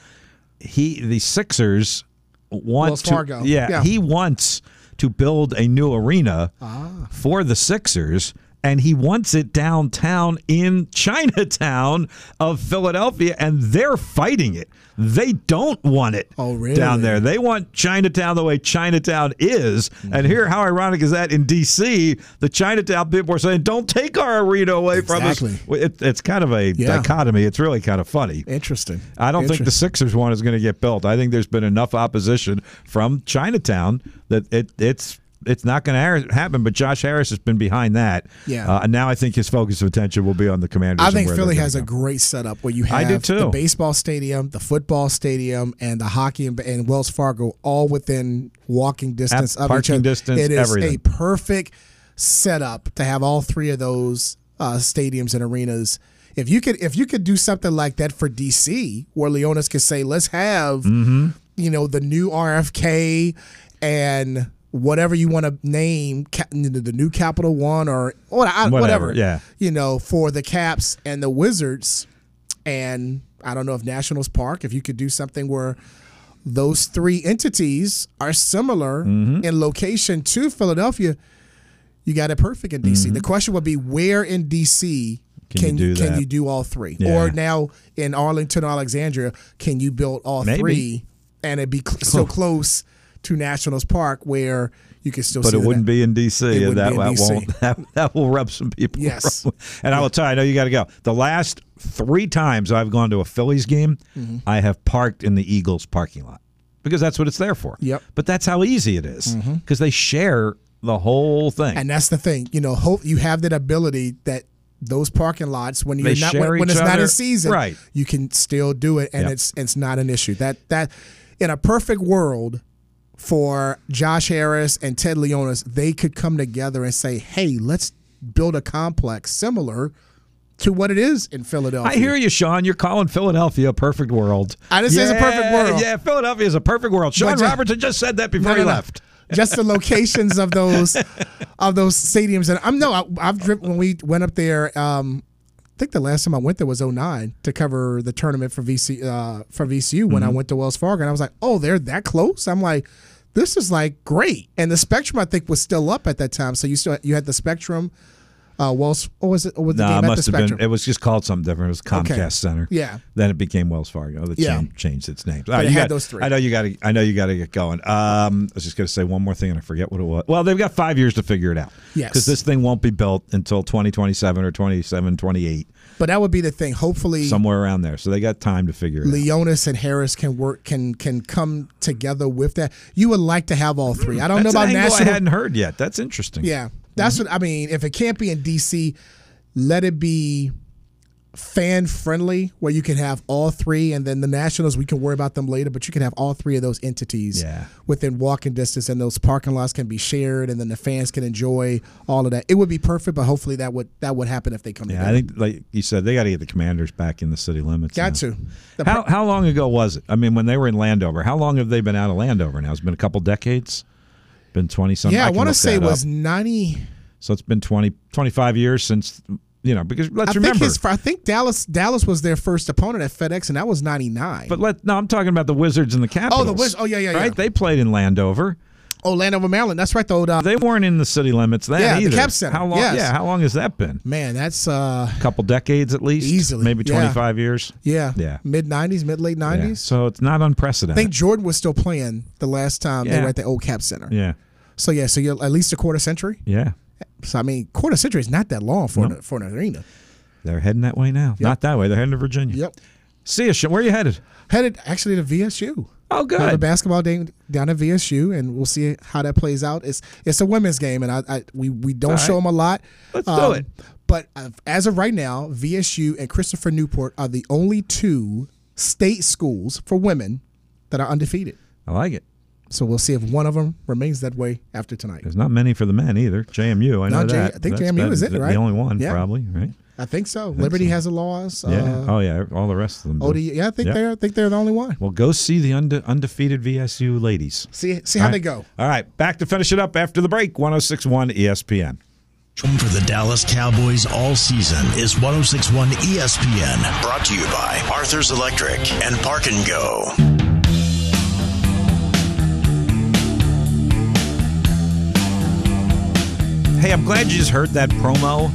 He, the Sixers, want Wells to, Yeah, Yeah. he wants to build a new arena Ah. for the Sixers. And he wants it downtown in Chinatown of Philadelphia, and they're fighting it. They don't want it Oh, really? down there. They want Chinatown the way Chinatown is. And mm-hmm. here, how ironic is that in D.C., the Chinatown people are saying, don't take our arena away Exactly. from us. It, it's kind of a Yeah. dichotomy. It's really kind of funny. Interesting. I don't think the Sixers one is going to get built. I think there's been enough opposition from Chinatown that it, it's it's not going to happen. But Josh Harris has been behind that. Yeah. Uh, and now I think his focus of attention will be on the Commanders. I think Philly has a great setup where you I have the baseball stadium, the football stadium, and the hockey and, and Wells Fargo all within walking distance of each other. distance, it is everything. a perfect setup to have all three of those uh, stadiums and arenas. If you could, if you could do something like that for DC, where Leonsis could say, "Let's have, Mm-hmm. you know, the new RFK and." Whatever you want to name, the new Capital One or Whatever, whatever, yeah. you know, for the Caps and the Wizards, and I don't know if Nationals Park, if you could do something where those three entities are similar Mm-hmm. in location to Philadelphia, you got it perfect in DC. The question would be where in DC Mm-hmm. Can can, you you do can that? you do all three? Yeah. Or now in Arlington, Alexandria, can you build all Maybe. three and it be cl- so close to Nationals Park where you can still But see it wouldn't be in D.C. It and that, be in that DC. won't that, that will rub some people. Yes. wrong. And I will tell you, I know you got to go. The last three times I've gone to a Phillies game, Mm-hmm. I have parked in the Eagles parking lot because that's what it's there for. Yep. But that's how easy it is because they share the whole thing. And that's the thing, you know. Hope you have that ability that those parking lots when you're They not when, when it's not in season, Right. You can still do it, and Yep. it's it's not an issue. That that in a perfect world for Josh Harris and Ted Leonsis, they could come together and say, "Hey, let's build a complex similar to what it is in Philadelphia." I hear you, Sean. You're calling Philadelphia a perfect world. I didn't say it's a perfect world. Yeah, Philadelphia is a perfect world. Sean Robertson just said that before No, he left. Just the locations of those of those stadiums, and I'm no, I, I've driven when we went up there. Um, think the last time I went there was 09 to cover the tournament for VC uh, for VCU when Mm-hmm. I went to Wells Fargo, and I was like, oh, they're that close. I'm like, this is like great, and the Spectrum I think was still up at that time, so you still you had the Spectrum. Uh, Wells, or was it? Or was the No, game it at the must have been. It was just called something different. It was Comcast Okay. Center. Yeah. Then it became Wells Fargo. That Yeah. changed, changed its name. it had those three. I know you got to. I know you got to get going. Um, I was just going to say one more thing, and I forget what it was. Well, they've got five years to figure it out. Yes. Because this thing won't be built until 2027 or 27, 28, but that would be the thing. Hopefully, somewhere around there. So they got time to figure it out. Leonsis and Harris can work can can come together with that. You would like to have all three. I don't That's know about an angle national. I hadn't heard yet. That's interesting. Yeah, that's what I mean. If it can't be in DC, let it be fan friendly, where you can have all three, and then the Nationals we can worry about them later. But you can have all three of those entities Yeah. within walking distance, and those parking lots can be shared, and then the fans can enjoy all of that. It would be perfect, but hopefully that would that would happen if they come Yeah, together. I think, like you said, they got to get the Commanders back in the city limits. Got now. to. The How how long ago was it? I mean, when they were in Landover, how long have they been out of Landover now? It's been a couple decades. Been twenty something. yeah, I, can want to say it was up. ninety. so. It's been 20, 25 years since you know because let's I remember. think his. I think Dallas. Dallas was their first opponent at FedEx, and that was ninety nine. but let no, I'm talking about the Wizards and the oh, Capitals. Wiz- oh, yeah, yeah, yeah. Right, they played in Landover. Oh, Landover, Maryland. That's right. Though. Uh, They weren't in the city limits then Yeah, the either. Cap Center, How long? yes. Yeah, how long has that been? man, that's uh, A couple decades at least. Easily, maybe yeah. 25 years. yeah, Yeah. mid nineties, mid late Yeah. nineties. So it's not unprecedented. I think Jordan was still playing the last time they were at the old Cap Center. yeah, So yeah, so you're at least a quarter century. yeah. So I mean, quarter century is not that long for an, for an arena. They're heading that way now. Not that way. They're heading to Virginia. Yep. See you. Where are you headed? Headed actually to VSU. Oh, We have a basketball game down at VSU, and we'll see how that plays out. It's it's a women's game, and I, I we we don't All show them a lot. Um, Let's do it. But uh, as of right now, VSU and Christopher Newport are the only two state schools for women that are undefeated. I like it. So we'll see if one of them remains that way after tonight. There's not many for the men either. JMU, I know No, J- that. I think That's JMU is it, the, right? The only one, Yeah. probably, right? I think so. Liberty has a loss. Yeah. Uh, oh, yeah. All the rest of them. do. OD, yeah, I think Yep. they're I think they're the only one. Well, go see the unde- undefeated VSU ladies. See see how All they go. All right. Back to finish it up after the break. 1061 ESPN. Home for the Dallas Cowboys all season is 1061 ESPN. Brought to you by Arthur's Electric and Park and Go. Hey, I'm glad you just heard that promo.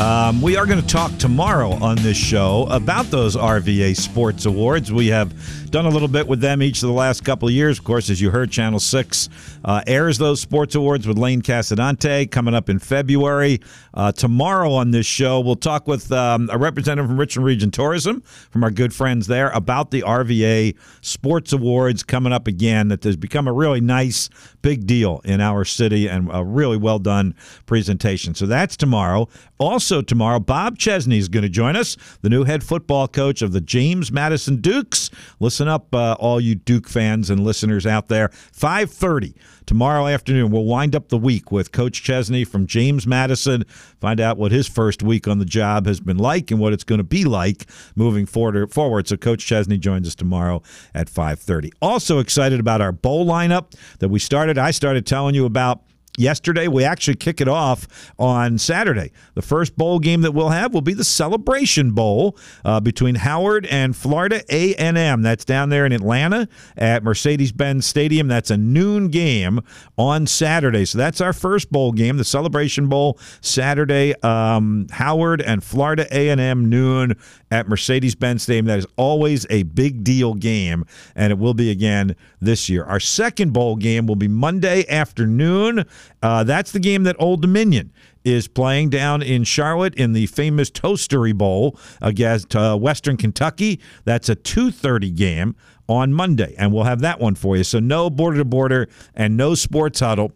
Um, we are going to talk tomorrow on this show about those RVA Sports Awards. We have done a little bit with them each of the last couple of years. Of course, as you heard, Channel 6 uh, airs those sports awards with Lane Casadonte coming up in February. Uh, tomorrow on this show, we'll talk with um, a representative from Richmond Region Tourism, from our good friends there, about the RVA Sports Awards coming up again. That has become a really nice, big deal in our city and a really well done presentation. So that's tomorrow. Also, tomorrow, Bob Chesney is going to join us, the new head football coach of the James Madison Dukes. Listen up, uh, all you Duke fans and listeners out there. 5:30 tomorrow afternoon. We'll wind up the week with Coach Chesney from James Madison. Find out what his first week on the job has been like and what it's going to be like moving forward. Forward. So Coach Chesney joins us tomorrow at 5:30. Also excited about our bowl lineup that we started. I started telling you about yesterday. We actually kick it off on Saturday. The first bowl game that we'll have will be the Celebration Bowl uh, between Howard and Florida A&M. That's down there in Atlanta at Mercedes-Benz Stadium. That's a noon game on Saturday. So that's our first bowl game, the Celebration Bowl, Saturday. Um, Howard and Florida A&M noon at Mercedes-Benz Stadium. That is always a big deal game, and it will be again this year. Our second bowl game will be Monday afternoon. Uh, that's the game that Old Dominion is playing down in Charlotte in the famous Toastery Bowl against uh, Western Kentucky. That's a 2:30 game on Monday, and we'll have that one for you. So no border to border and no sports huddle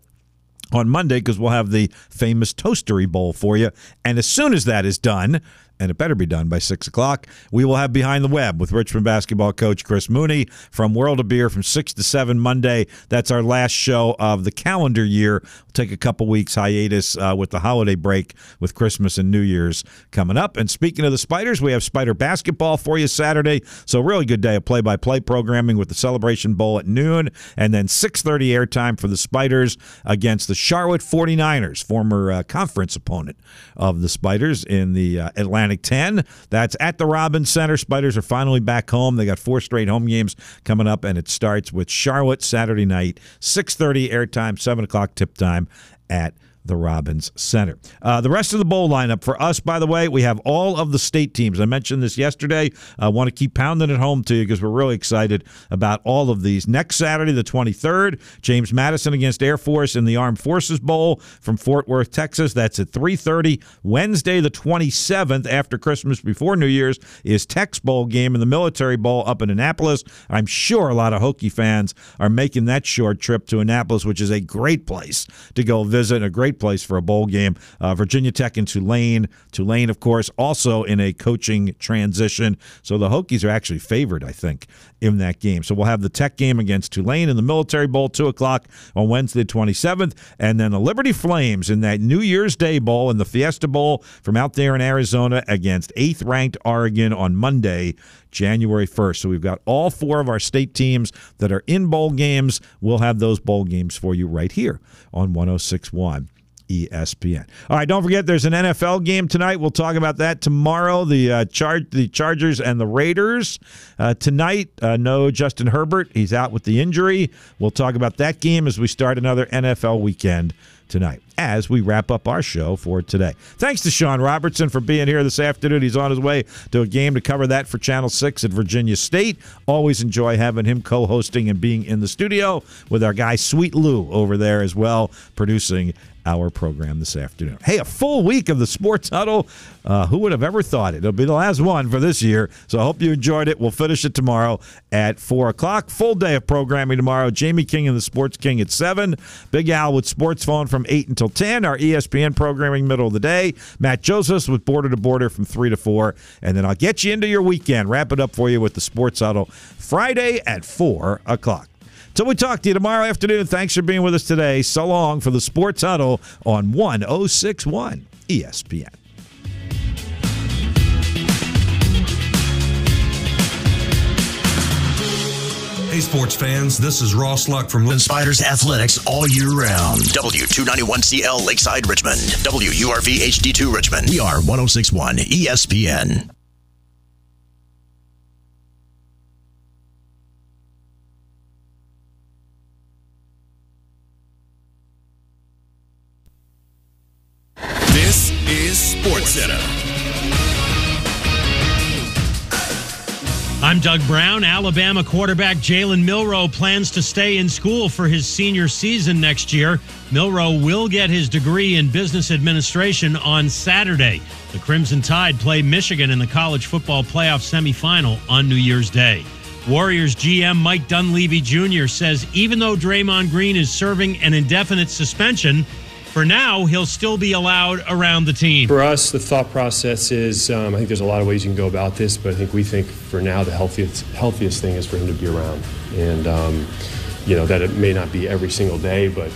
on Monday because we'll have the famous Toastery Bowl for you. And as soon as that is done, and it better be done by 6 o'clock. We will have Behind the Web with Richmond basketball coach Chris Mooney from World of Beer from 6 to 7 Monday. That's our last show of the calendar year. We'll take a couple weeks hiatus uh, with the holiday break with Christmas and New Year's coming up. And speaking of the Spiders, we have Spider basketball for you Saturday. So really good day of play-by-play programming with the Celebration Bowl at noon and then 6.30 airtime for the Spiders against the Charlotte 49ers, former uh, conference opponent of the Spiders in the uh, Atlanta Atlantic 10. That's at the Robins Center. Spiders are finally back home. They got four straight home games coming up, and it starts with Charlotte Saturday night, 6.30 airtime, 7 o'clock tip time at the Robins Center. Uh, the rest of the bowl lineup for us, by the way, we have all of the state teams. I mentioned this yesterday. I want to keep pounding it home to you because we're really excited about all of these. Next Saturday, the 23rd, James Madison against Air Force in the Armed Forces Bowl from Fort Worth, Texas. That's at 3:30. Wednesday, the 27th, after Christmas, before New Year's, is Tex Bowl game in the Military Bowl up in Annapolis. I'm sure a lot of Hokie fans are making that short trip to Annapolis, which is a great place to go visit, a great great place for a bowl game. Uh, Virginia Tech and Tulane. Tulane, of course, also in a coaching transition. So the Hokies are actually favored, I think, in that game. So we'll have the Tech game against Tulane in the Military Bowl, 2 o'clock on Wednesday, 27th. And then the Liberty Flames in that New Year's Day Bowl and the Fiesta Bowl from out there in Arizona against eighth ranked Oregon on Monday, January 1st. So we've got all four of our state teams that are in bowl games. We'll have those bowl games for you right here on 1061. ESPN. All right, don't forget there's an NFL game tonight. We'll talk about that tomorrow. The uh, char- the Chargers and the Raiders uh, tonight. Uh, no Justin Herbert, he's out with the injury. We'll talk about that game as we start another NFL weekend tonight as we wrap up our show for today. Thanks to Sean Robertson for being here this afternoon. He's on his way to a game to cover that for Channel 6 at Virginia State. Always enjoy having him co hosting and being in the studio with our guy Sweet Lou over there as well, producing our program this afternoon. Hey, a full week of the Sports Huddle. Uh, who would have ever thought it? It'll be the last one for this year. So I hope you enjoyed it. We'll finish it tomorrow at 4 o'clock. Full day of programming tomorrow. Jamie King and the Sports King at 7. Big Al with Sports Phone from 8 until 10. Our ESPN programming middle of the day. Matt Josephs with Border to Border from 3 to 4. And then I'll get you into your weekend. Wrap it up for you with the Sports Huddle Friday at 4 o'clock. Till we talk to you tomorrow afternoon, thanks for being with us today. So long for the Sports Huddle on 1061 ESPN. Hey, sports fans, this is Ross Luck from Spiders Athletics all year round. W291CL Lakeside Richmond. WURV HD2 Richmond. We are 1061 ESPN. Doug Brown. Alabama quarterback Jalen Milroe plans to stay in school for his senior season next year. Milroe will get his degree in business administration on Saturday. The Crimson Tide play Michigan in the college football playoff semifinal on New Year's Day. Warriors GM Mike Dunleavy Jr. says even though Draymond Green is serving an indefinite suspension, for now, he'll still be allowed around the team. For us, the thought process is um, I think there's a lot of ways you can go about this, but I think we think for now the healthiest, healthiest thing is for him to be around. And, um, you know, that it may not be every single day, but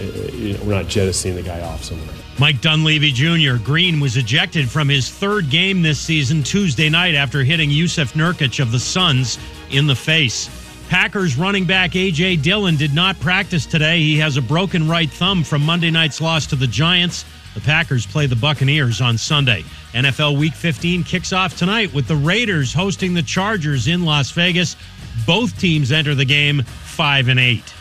uh, you know, we're not jettisoning the guy off somewhere. Mike Dunleavy Jr. Green was ejected from his third game this season Tuesday night after hitting Jusuf Nurkic of the Suns in the face. Packers running back A.J. Dillon did not practice today. He has a broken right thumb from Monday night's loss to the Giants. The Packers play the Buccaneers on Sunday. NFL Week 15 kicks off tonight with the Raiders hosting the Chargers in Las Vegas. Both teams enter the game 5 and 8.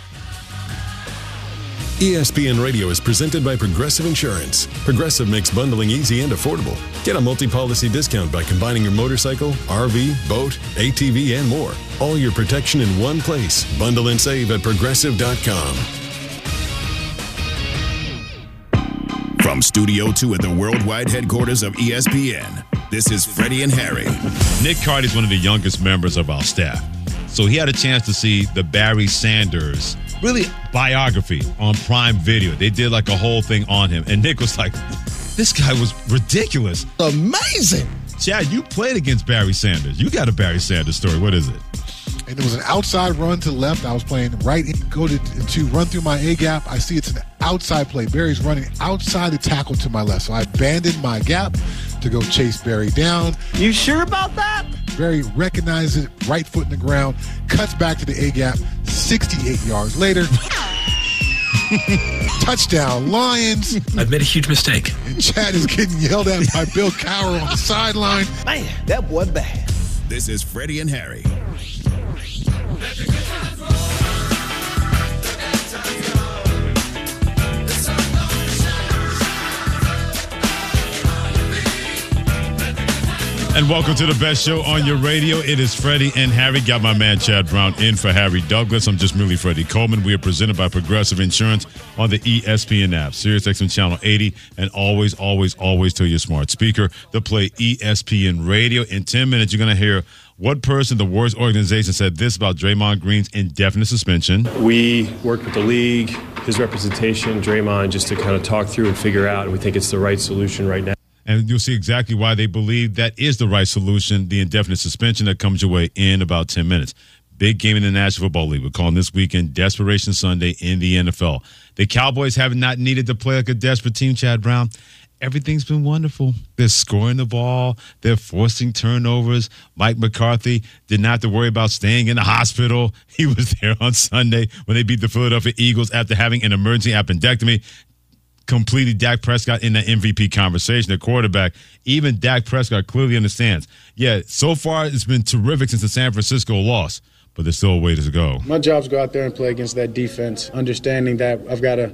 ESPN Radio is presented by Progressive Insurance. Progressive makes bundling easy and affordable. Get a multi policy discount by combining your motorcycle, RV, boat, ATV, and more. All your protection in one place. Bundle and save at progressive.com. From Studio 2 at the worldwide headquarters of ESPN, this is Freddie and Harry. Nick Cardy is one of the youngest members of our staff. So he had a chance to see the Barry Sanders really biography on Prime Video. They did like a whole thing on him, and Nick was like, "This guy was ridiculous, amazing." Chad, you played against Barry Sanders. You got a Barry Sanders story. What is it? and it was an outside run to the left. I was playing right in, go to, to run through my A gap. I see it's an outside play. Barry's running outside the tackle to my left. So I abandoned my gap to go chase Barry down. You sure about that? Barry recognizes it, right foot in the ground, cuts back to the A gap, 68 yards later. Touchdown, Lions. I've made a huge mistake. And Chad is getting yelled at by Bill Cowher on the sideline. Man, that boy bad. This is Freddie and Harry. And welcome to the best show on your radio. It is Freddie and Harry. Got my man Chad Brown in for Harry Douglas. I'm just merely Freddie Coleman. We are presented by Progressive Insurance on the ESPN app, Sirius XM Channel 80, and always, always, always to your smart speaker to play ESPN Radio. In 10 minutes, you're going to hear what person, the worst organization, said this about Draymond Green's indefinite suspension. We worked with the league, his representation, Draymond, just to kind of talk through and figure out, and we think it's the right solution right now. And you'll see exactly why they believe that is the right solution the indefinite suspension that comes your way in about 10 minutes. Big game in the National Football League. We're calling this weekend Desperation Sunday in the NFL. The Cowboys have not needed to play like a desperate team, Chad Brown. Everything's been wonderful. They're scoring the ball. They're forcing turnovers. Mike McCarthy did not have to worry about staying in the hospital. He was there on Sunday when they beat the Philadelphia Eagles after having an emergency appendectomy completely Dak Prescott in that MVP conversation, the quarterback. Even Dak Prescott clearly understands. Yeah, so far it's been terrific since the San Francisco loss, but there's still a way to go. My job's go out there and play against that defense, understanding that I've got to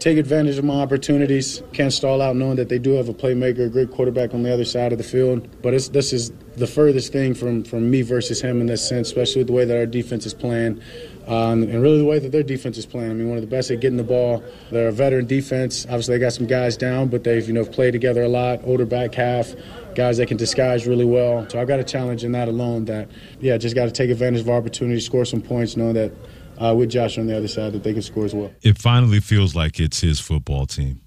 take advantage of my opportunities. Can't stall out knowing that they do have a playmaker, a great quarterback on the other side of the field. But this is the furthest thing from, from me versus him in this sense, especially with the way that our defense is playing. Um, and really the way that their defense is playing. I mean, one of the best at getting the ball. They're a veteran defense. Obviously, they got some guys down, but they've you know played together a lot. Older back half, guys that can disguise really well. So I've got a challenge in that alone. That yeah, just got to take advantage of our opportunity, score some points, knowing that uh, with Josh on the other side that they can score as well. It finally feels like it's his football team.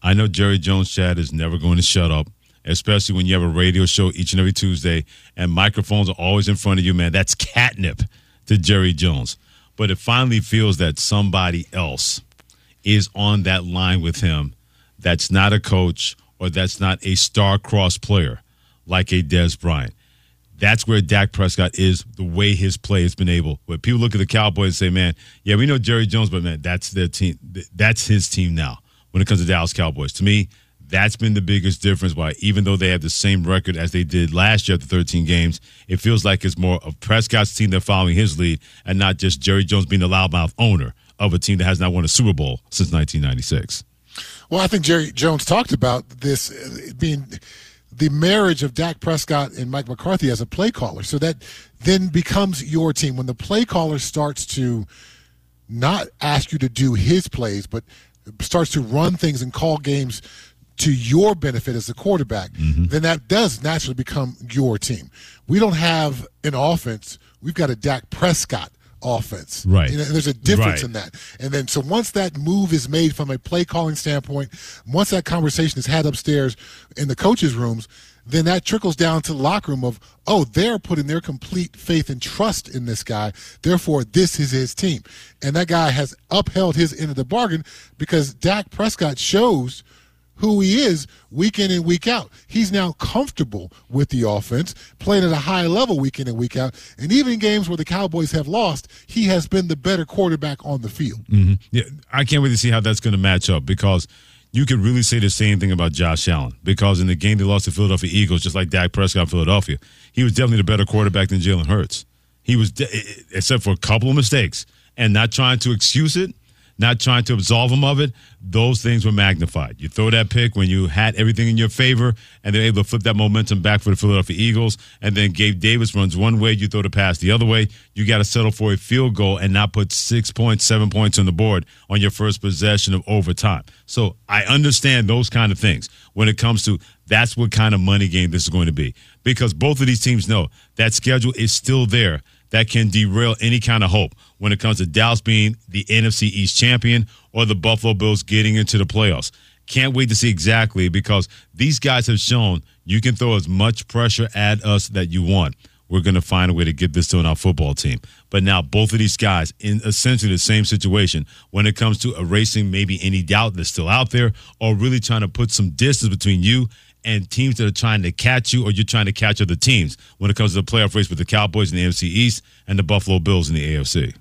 I know Jerry Jones, Chad, is never going to shut up especially when you have a radio show each and every Tuesday and microphones are always in front of you, man. That's catnip to Jerry Jones but it finally feels that somebody else is on that line with him that's not a coach or that's not a star-crossed player like a Dez Bryant. That's where Dak Prescott is, the way his play has been able. When people look at the Cowboys and say, man, yeah, we know Jerry Jones, but man, that's their team. That's his team now when it comes to Dallas Cowboys. To me, that's been the biggest difference. Why, even though they have the same record as they did last year after 13 games, it feels like it's more of Prescott's team that's following his lead, and not just Jerry Jones being the loudmouth owner of a team that has not won a Super Bowl since 1996. Well, I think Jerry Jones talked about this uh, being the marriage of Dak Prescott and Mike McCarthy as a play caller. So that then becomes your team when the play caller starts to not ask you to do his plays, but starts to run things and call games to your benefit as a quarterback, mm-hmm. then that does naturally become your team. We don't have an offense. We've got a Dak Prescott offense. Right. You know, there's a difference right. in that. And then so once that move is made from a play calling standpoint, once that conversation is had upstairs in the coaches' rooms, then that trickles down to the locker room of, oh, they're putting their complete faith and trust in this guy. Therefore, this is his team. And that guy has upheld his end of the bargain because Dak Prescott shows – who he is week in and week out. He's now comfortable with the offense, playing at a high level week in and week out. And even in games where the Cowboys have lost, he has been the better quarterback on the field. Mm-hmm. Yeah, I can't wait to see how that's going to match up because you could really say the same thing about Josh Allen because in the game they lost to Philadelphia Eagles, just like Dak Prescott in Philadelphia, he was definitely the better quarterback than Jalen Hurts. He was, de- except for a couple of mistakes and not trying to excuse it – not trying to absolve him of it, those things were magnified. You throw that pick when you had everything in your favor, and they're able to flip that momentum back for the Philadelphia Eagles. And then Gabe Davis runs one way, you throw the pass the other way. You got to settle for a field goal and not put six points, seven points on the board on your first possession of overtime. So I understand those kind of things when it comes to that's what kind of money game this is going to be because both of these teams know that schedule is still there that can derail any kind of hope when it comes to Dallas being the NFC East champion or the Buffalo Bills getting into the playoffs. Can't wait to see exactly because these guys have shown you can throw as much pressure at us that you want. We're going to find a way to get this done on our football team. But now both of these guys in essentially the same situation when it comes to erasing maybe any doubt that's still out there or really trying to put some distance between you and teams that are trying to catch you or you're trying to catch other teams when it comes to the playoff race with the Cowboys in the NFC East and the Buffalo Bills in the AFC.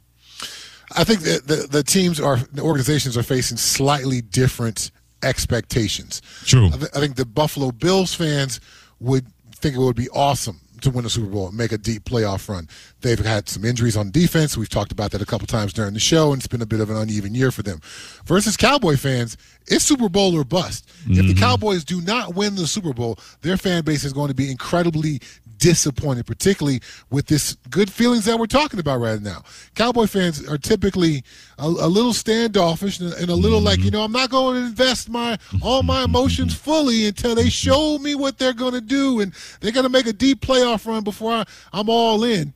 I think that the, the teams are the organizations are facing slightly different expectations. True. I, th- I think the Buffalo Bills fans would think it would be awesome to win a Super Bowl and make a deep playoff run. They've had some injuries on defense. We've talked about that a couple times during the show, and it's been a bit of an uneven year for them. Versus Cowboy fans, it's Super Bowl or bust. If the mm-hmm. Cowboys do not win the Super Bowl, their fan base is going to be incredibly disappointed, particularly with this good feelings that we're talking about right now. Cowboy fans are typically a, a little standoffish and, and a little like, mm-hmm. you know, I'm not going to invest my all my emotions fully until they show me what they're going to do, and they're going to make a deep playoff run before I, I'm all in.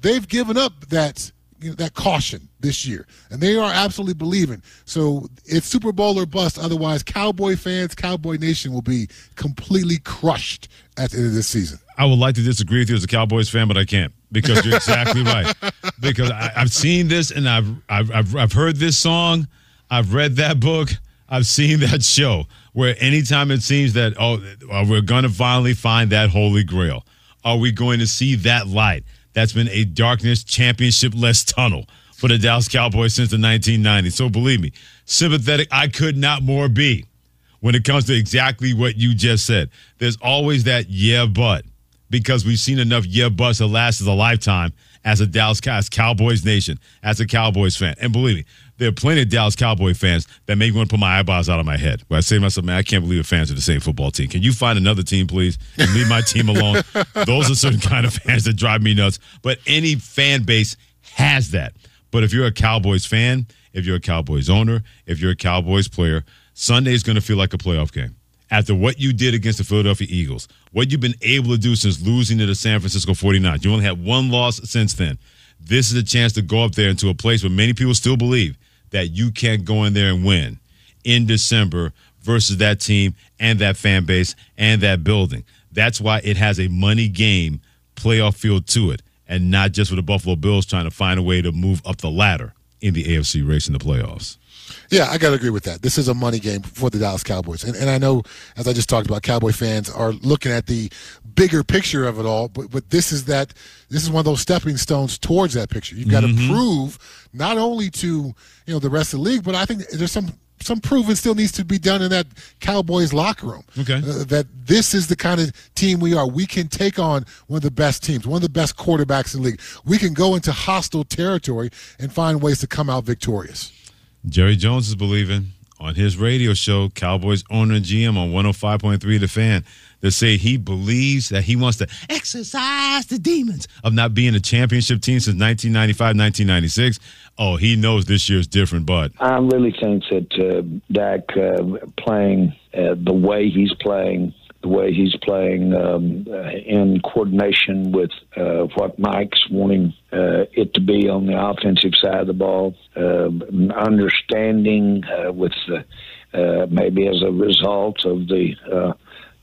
They've given up that you know, that caution this year, and they are absolutely believing. So it's Super Bowl or bust. Otherwise, Cowboy fans, Cowboy Nation will be completely crushed at the end of this season. I would like to disagree with you as a Cowboys fan, but I can't because you're exactly right. Because I, I've seen this and I've, I've I've I've heard this song, I've read that book, I've seen that show. Where anytime it seems that oh uh, we're going to finally find that holy grail, are we going to see that light? That's been a darkness championship less tunnel for the Dallas Cowboys since the 1990s. So believe me, sympathetic I could not more be when it comes to exactly what you just said. There's always that yeah, but because we've seen enough yeah, buts that lasts as a lifetime as a Dallas as Cowboys nation, as a Cowboys fan. And believe me, there are plenty of Dallas Cowboy fans that make me want to put my eyeballs out of my head. Where I say to myself, man, I can't believe the fans are the same football team. Can you find another team, please, and leave my team alone? Those are certain kind of fans that drive me nuts. But any fan base has that. But if you're a Cowboys fan, if you're a Cowboys owner, if you're a Cowboys player, Sunday is going to feel like a playoff game. After what you did against the Philadelphia Eagles, what you've been able to do since losing to the San Francisco 49ers, you only had one loss since then. This is a chance to go up there into a place where many people still believe that you can't go in there and win in December versus that team and that fan base and that building. That's why it has a money game playoff feel to it, and not just for the Buffalo Bills trying to find a way to move up the ladder in the AFC race in the playoffs. Yeah, I got to agree with that. This is a money game for the Dallas Cowboys. And, and I know, as I just talked about, Cowboy fans are looking at the bigger picture of it all, but, but this is that, this is one of those stepping stones towards that picture. You've got Mm-hmm. to prove not only to, you know, the rest of the league, but I think there's some, some proving still needs to be done in that Cowboys locker room. Okay. Uh, that this is the kind of team we are. We can take on one of the best teams, one of the best quarterbacks in the league. We can go into hostile territory and find ways to come out victorious. Jerry Jones is believing on his radio show, Cowboys owner and GM on 105.3 The Fan, to say he believes that he wants to exercise the demons of not being a championship team since 1995, 1996. Oh, he knows this year's different, but I really think that uh, Dak uh, playing uh, the way he's playing, the way he's playing um, uh, in coordination with uh, what Mike's wanting uh, it to be on the offensive side of the ball, uh, understanding uh, with uh, maybe as a result of the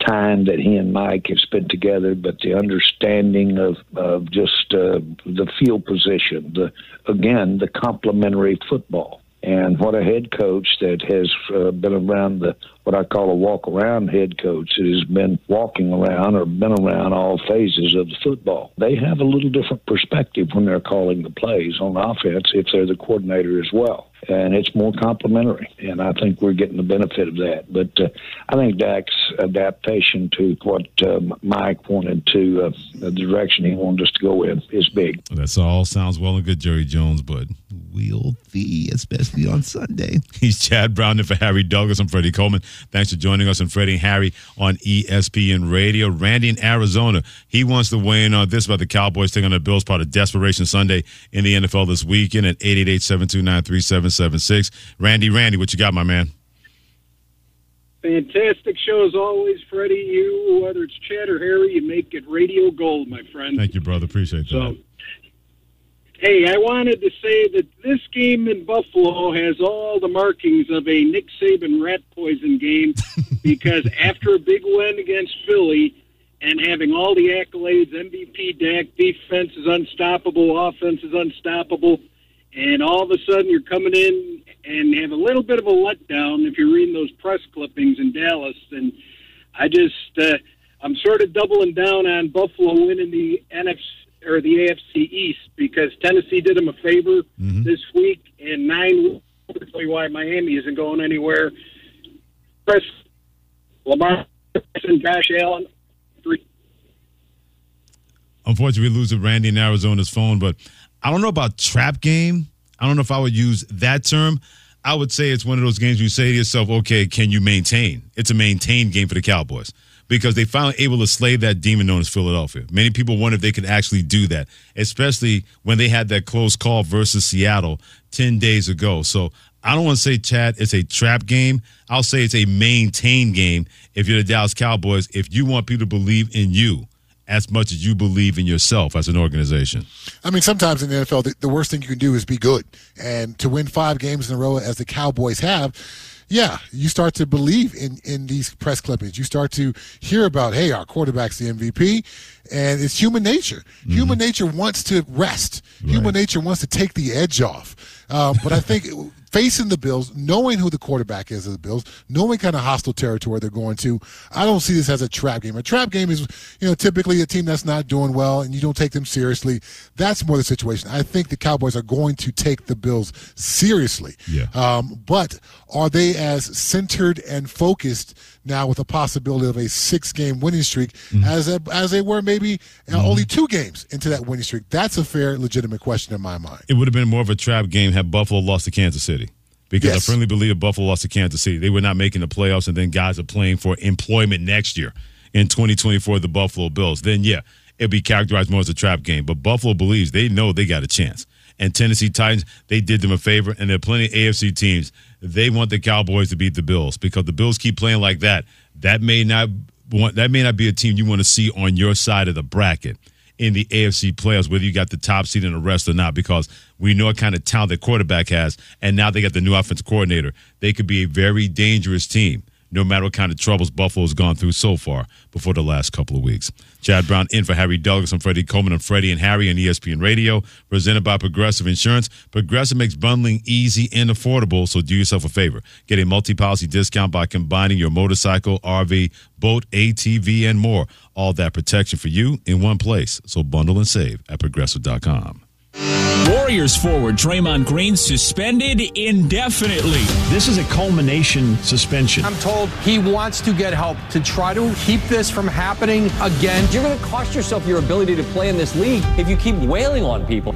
time that he and Mike have spent together, but the understanding of, of just uh, the field position, the again the complementary football, and what a head coach that has uh, been around the what I call a walk around head coach that has been walking around or been around all phases of the football. They have a little different perspective when they're calling the plays on offense if they're the coordinator as well and it's more complementary. And I think we're getting the benefit of that. But uh, I think Dak's adaptation to what um, Mike wanted to, uh, the direction he wanted us to go in, is big. That's all sounds well and good, Jerry Jones, but we'll see, especially on Sunday. He's Chad Brown and for Harry Douglas. I'm Freddie Coleman. Thanks for joining us on Freddie and Harry on ESPN Radio. Randy in Arizona, he wants to weigh in on this about the Cowboys taking on the Bills, part of Desperation Sunday in the NFL this weekend at 888-729-3776. Randy, Randy, what you got, my man? Fantastic show as always, Freddie. You, whether it's Chad or Harry, you make it radio gold, my friend. Thank you, brother. Appreciate that. So, Hey, I wanted to say that this game in Buffalo has all the markings of a Nick Saban rat poison game because after a big win against Philly and having all the accolades, MVP Dak, defense is unstoppable, offense is unstoppable, and all of a sudden you're coming in and have a little bit of a letdown if you're reading those press clippings in Dallas. And I just, uh, I'm sort of doubling down on Buffalo winning the NFC or the AFC East because Tennessee did them a favor this week, and nine. I'll tell you why Miami isn't going anywhere. Chris Lamar and Josh Allen, three. Unfortunately, we lose Randy in Arizona's phone, but I don't know about trap game. I don't know if I would use that term. I would say it's one of those games you say to yourself, okay, can you maintain? It's a maintained game for the Cowboys because they finally able to slay that demon known as Philadelphia. Many people wonder if they could actually do that, especially when they had that close call versus Seattle 10 days ago. So I don't want to say, Chad, it's a trap game. I'll say it's a maintained game if you're the Dallas Cowboys, if you want people to believe in you as much as you believe in yourself as an organization. I mean, sometimes in the NFL, the, the worst thing you can do is be good. And to win five games in a row, as the Cowboys have, yeah, you start to believe in in these press clippings. You start to hear about, hey, our quarterback's the MVP, and it's human nature. Human nature wants to rest. Human nature wants to take the edge off. Uh, but I think facing the Bills, knowing who the quarterback is of the Bills, knowing kind of hostile territory they're going to, I don't see this as a trap game. A trap game is, you know, typically a team that's not doing well and you don't take them seriously. That's more the situation. I think the Cowboys are going to take the Bills seriously. Yeah. Um, but are they as centered and focused now with the possibility of a six-game winning streak as a, as they were maybe uh, only two games into that winning streak? That's a fair, legitimate question in my mind. It would have been more of a trap game had Buffalo lost to Kansas City. Because Yes. I firmly believe Buffalo lost to Kansas City, they were not making the playoffs, and then guys are playing for employment next year in 2024, the Buffalo Bills. Then, yeah, it'd be characterized more as a trap game. But Buffalo believes they know they got a chance. And Tennessee Titans, they did them a favor, and there are plenty of AFC teams. They want the Cowboys to beat the Bills because the Bills keep playing like that. That may not want that may not be a team you want to see on your side of the bracket in the AFC playoffs, whether you got the top seed in the rest or not, because we know what kind of talent the quarterback has, and now they got the new offense coordinator. They could be a very dangerous team, no matter what kind of troubles Buffalo's gone through so far before the last couple of weeks. Chad Brown in for Harry Douglas and Freddie Coleman and Freddie and Harry on ESPN Radio, presented by Progressive Insurance. Progressive makes bundling easy and affordable, so do yourself a favor. Get a multi-policy discount by combining your motorcycle, RV, boat, ATV, and more. All that protection for you in one place. So bundle and save at progressive.com. Warriors forward Draymond Green suspended indefinitely. This is a culmination suspension. I'm told he wants to get help to try to keep this from happening again. You're going to cost yourself your ability to play in this league if you keep wailing on people.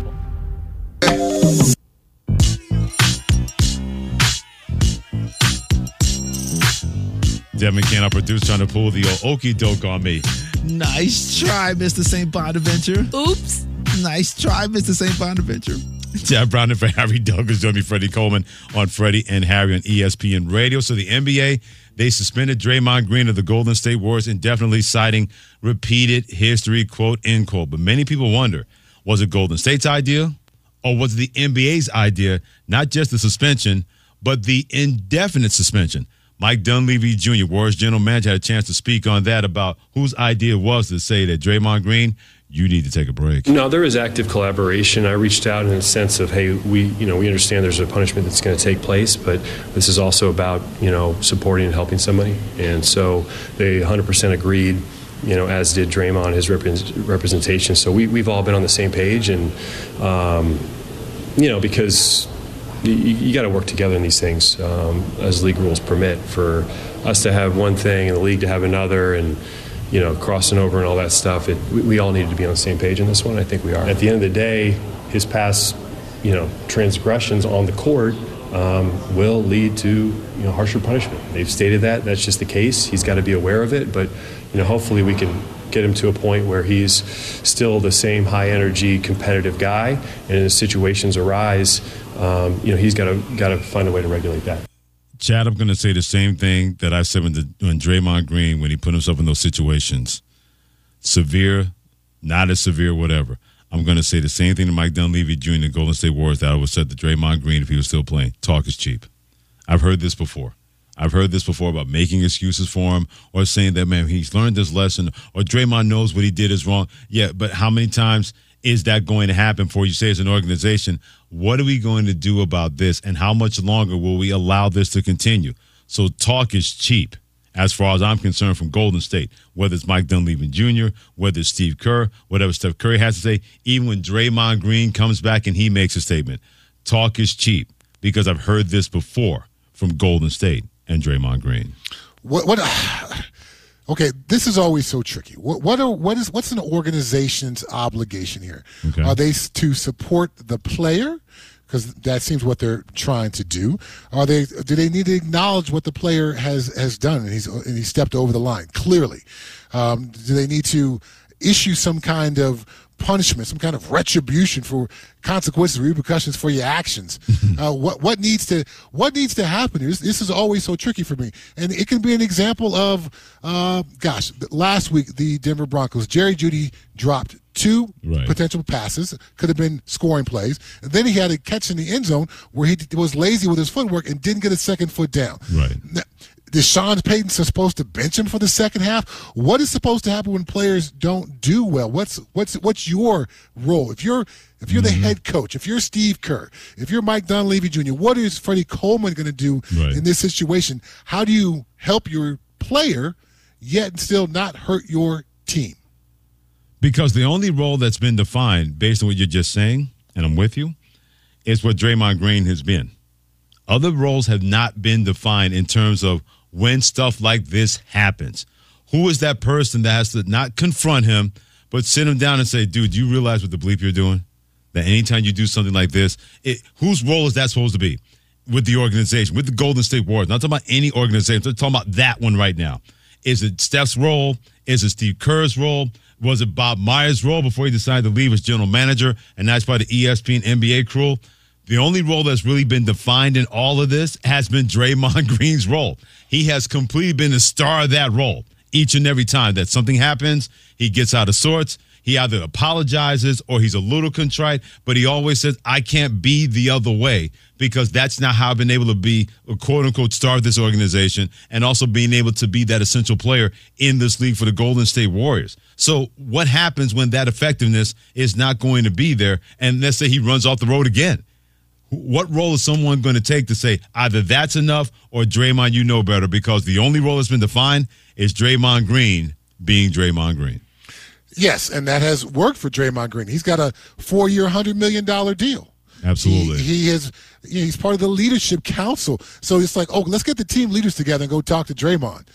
Devin Can, our producer, trying to pull the old okey doke on me. Nice try, Mr. St. Bonaventure. Oops. Nice try, Mr. St. Bonaventure. Jeff Brown and Harry Douglas. Join me, Freddie Coleman, on Freddie and Harry on ESPN Radio. So the NBA, they suspended Draymond Green of the Golden State Warriors indefinitely, citing repeated history, quote, end quote. But many people wonder, was it Golden State's idea or was it the NBA's idea, not just the suspension, but the indefinite suspension? Mike Dunleavy Jr., Warriors general manager, had a chance to speak on that about whose idea it was to say that Draymond Green, you need to take a break. No, there is active collaboration. I reached out in a sense of, hey, we, you know, we understand there's a punishment that's going to take place, but this is also about, you know, supporting and helping somebody. And so they 100% agreed, you know, as did Draymond, his repre- representation. So we, we've all been on the same page, and, um, you know, because you, you got to work together in these things um, as league rules permit. For us to have one thing and the league to have another, and you know, crossing over and all that stuff, it, we, we all needed to be on the same page in this one. I think we are. At the end of the day, his past, you know, transgressions on the court um, will lead to you know harsher punishment. They've stated that. That's just the case. He's got to be aware of it. But you know, hopefully, we can get him to a point where he's still the same high energy, competitive guy. And as situations arise, um, you know, he's got to got to find a way to regulate that. Chad, I'm going to say the same thing that I said when, the, when Draymond Green, when he put himself in those situations. Severe, not as severe, whatever. I'm going to say the same thing to Mike Dunleavy Jr. and Golden State Warriors that I would said to Draymond Green if he was still playing. Talk is cheap. I've heard this before. I've heard this before about making excuses for him or saying that, man, he's learned this lesson or Draymond knows what he did is wrong. Yeah, but how many times is that going to happen for you say as an organization? What are we going to do about this and how much longer will we allow this to continue? So talk is cheap as far as I'm concerned from Golden State, whether it's Mike Dunleavy Jr., whether it's Steve Kerr, whatever Steph Curry has to say, even when Draymond Green comes back and he makes a statement, talk is cheap because I've heard this before from Golden State and Draymond Green. What? What? Okay, this is always so tricky. What? What? Are, what is? What's an organization's obligation here? Okay. Are they to support the player? Because that seems what they're trying to do. Are they? Do they need to acknowledge what the player has has done and he's and he stepped over the line clearly? Um, do they need to issue some kind of punishment, some kind of retribution for consequences, repercussions for your actions. uh, what what needs to what needs to happen? This, this is always so tricky for me, and it can be an example of, uh, gosh, last week the Denver Broncos, Jerry Jeudy dropped two Right. potential passes, could have been scoring plays, and then he had a catch in the end zone where he was lazy with his footwork and didn't get a second foot down. Right. Now, Sean Payton supposed to bench him for the second half? What is supposed to happen when players don't do well? What's what's what's your role? If you're if you're the mm-hmm. head coach, if you're Steve Kerr, if you're Mike Dunleavy Jr., what is Freddie Coleman going to do Right. in this situation? How do you help your player yet still not hurt your team? Because the only role that's been defined based on what you're just saying, and I'm with you, is what Draymond Green has been. Other roles have not been defined in terms of when stuff like this happens. Who is that person that has to not confront him, but sit him down and say, dude, do you realize what the bleep you're doing? That anytime you do something like this, it, whose role is that supposed to be? With the organization, with the Golden State Warriors. Not talking about any organization. I'm talking about that one right now. Is it Steph's role? Is it Steve Kerr's role? Was it Bob Myers' role before he decided to leave as general manager? And that's by the ESPN NBA crew. The only role that's really been defined in all of this has been Draymond Green's role. He has completely been the star of that role each and every time that something happens. He gets out of sorts. He either apologizes or he's a little contrite, but he always says, I can't be the other way because that's not how I've been able to be a quote unquote star of this organization and also being able to be that essential player in this league for the Golden State Warriors. So, what happens when that effectiveness is not going to be there? And let's say he runs off the road again. What role is someone going to take to say either that's enough or Draymond, you know better? Because the only role that's been defined is Draymond Green being Draymond Green. Yes, and that has worked for Draymond Green. He's got a four-year, hundred million dollar deal. Absolutely. He, he is. you know, he's part of the leadership council. So it's like, oh, let's get the team leaders together and go talk to Draymond.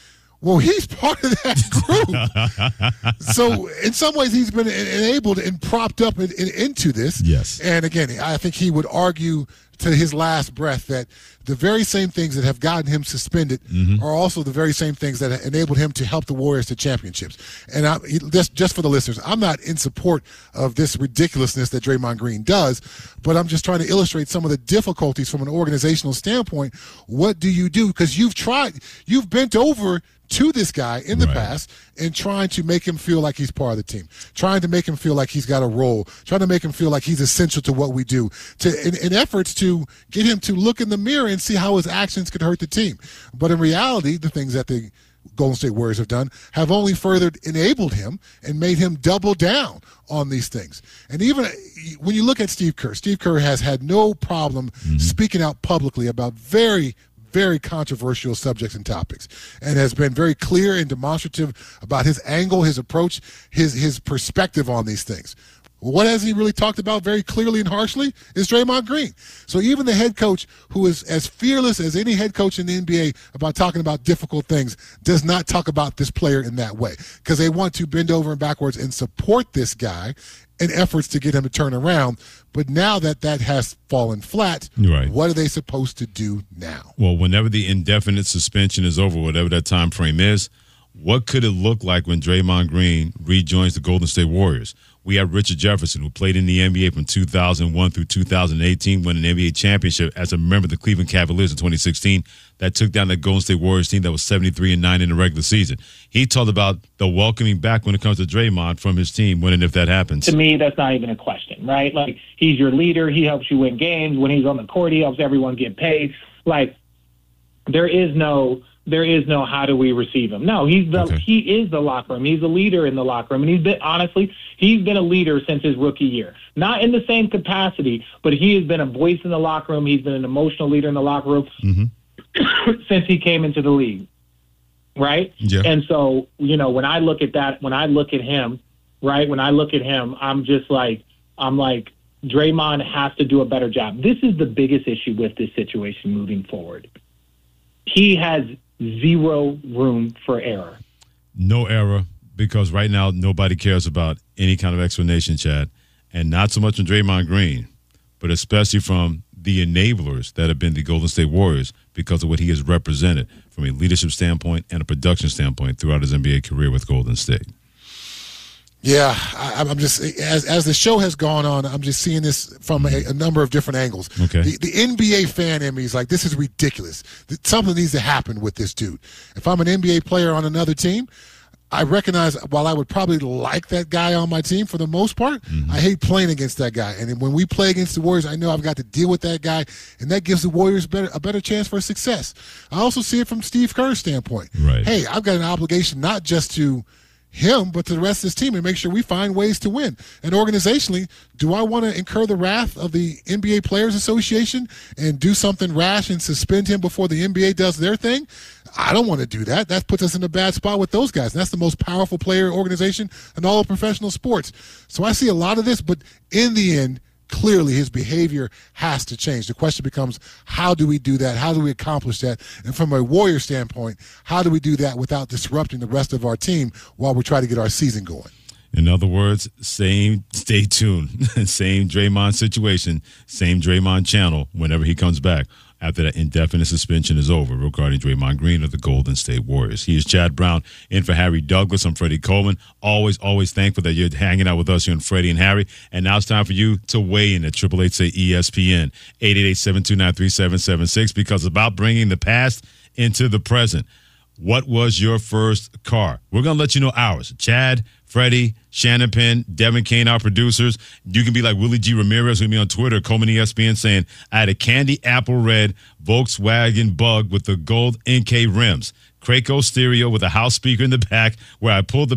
Well, he's part of that group. so in some ways, he's been enabled and propped up in, in- into this. Yes. And again, I think he would argue to his last breath that the very same things that have gotten him suspended mm-hmm. are also the very same things that enabled him to help the Warriors to championships. And I, just just for the listeners, I'm not in support of this ridiculousness that Draymond Green does, but I'm just trying to illustrate some of the difficulties from an organizational standpoint. What do you do? Because you've tried, you've bent over to this guy in the past and trying to make him feel like he's part of the team, trying to make him feel like he's got a role, trying to make him feel like he's essential to what we do, to in, in efforts to get him to look in the mirror and see how his actions could hurt the team. But in reality, the things that the Golden State Warriors have done have only further enabled him and made him double down on these things. And even when you look at Steve Kerr, Steve Kerr has had no problem mm-hmm. speaking out publicly about very very controversial subjects and topics and has been very clear and demonstrative about his angle, his approach, his his perspective on these things. What has he really talked about very clearly and harshly is Draymond Green. So even the head coach, who is as fearless as any head coach in the NBA about talking about difficult things, does not talk about this player in that way because they want to bend over and backwards and support this guy in efforts to get him to turn around. But now that that has fallen flat, Right. what are they supposed to do now? Well, whenever the indefinite suspension is over, whatever that time frame is, what could it look like when Draymond Green rejoins the Golden State Warriors? We have Richard Jefferson, who played in the NBA from 2001 through 2018, won an NBA championship as a member of the Cleveland Cavaliers in 2016. That took down the Golden State Warriors team that was 73 and 9 in the regular season. He talked about the welcoming back when it comes to Draymond from his team when and if that happens. To me, that's not even a question, right? Like he's your leader. He helps you win games. When he's on the court, he helps everyone get paid. Like there is no there is no how do we receive him. No, he's the Okay. he is the locker room. He's a leader in the locker room, and he's been honestly he's been a leader since his rookie year. Not in the same capacity, but he has been a voice in the locker room. He's been an emotional leader in the locker room mm-hmm. since he came into the league. Right? Yeah. And so, you know, when I look at that, when I look at him, right, when I look at him, I'm just like, I'm like, Draymond has to do a better job. This is the biggest issue with this situation moving forward. He has zero room for error. No error because right now nobody cares about any kind of explanation, Chad, and not so much from Draymond Green, but especially from the enablers that have been the Golden State Warriors because of what he has represented from a leadership standpoint and a production standpoint throughout his NBA career with Golden State. Yeah, I, I'm just as as the show has gone on, I'm just seeing this from a, a number of different angles. Okay. The, the NBA fan in me is like, this is ridiculous. Something needs to happen with this dude. If I'm an NBA player on another team, I recognize while I would probably like that guy on my team for the most part, mm-hmm. I hate playing against that guy. And when we play against the Warriors, I know I've got to deal with that guy, and that gives the Warriors better, a better chance for success. I also see it from Steve Kerr's standpoint. Right. Hey, I've got an obligation not just to him, but to the rest of his team and make sure we find ways to win. And organizationally, do I want to incur the wrath of the NBA Players Association and do something rash and suspend him before the NBA does their thing? I don't want to do that. That puts us in a bad spot with those guys. And that's the most powerful player organization in all of professional sports. So I see a lot of this, but in the end, clearly his behavior has to change. The question becomes, how do we do that? How do we accomplish that? And from a Warrior standpoint, how do we do that without disrupting the rest of our team while we try to get our season going? In other words, same stay tuned. same Draymond situation, same Draymond channel whenever he comes back after that indefinite suspension is over regarding Draymond Green of the Golden State Warriors. He is Chad Brown in for Harry Douglas. I'm Freddie Coleman. Always, always thankful that you're hanging out with us here on Freddie and Harry. And now it's time for you to weigh in at Triple Eight ESPN 888-729-3776 because about bringing the past into the present. What was your first car? We're going to let you know ours. Chad, Freddie, Shannon Penn, Devin Kane, our producers. You can be like Willie G. Ramirez with me on Twitter, Coleman ESPN, saying, I had a candy apple red Volkswagen bug with the gold NK rims. Craco stereo with a house speaker in the back where I pulled the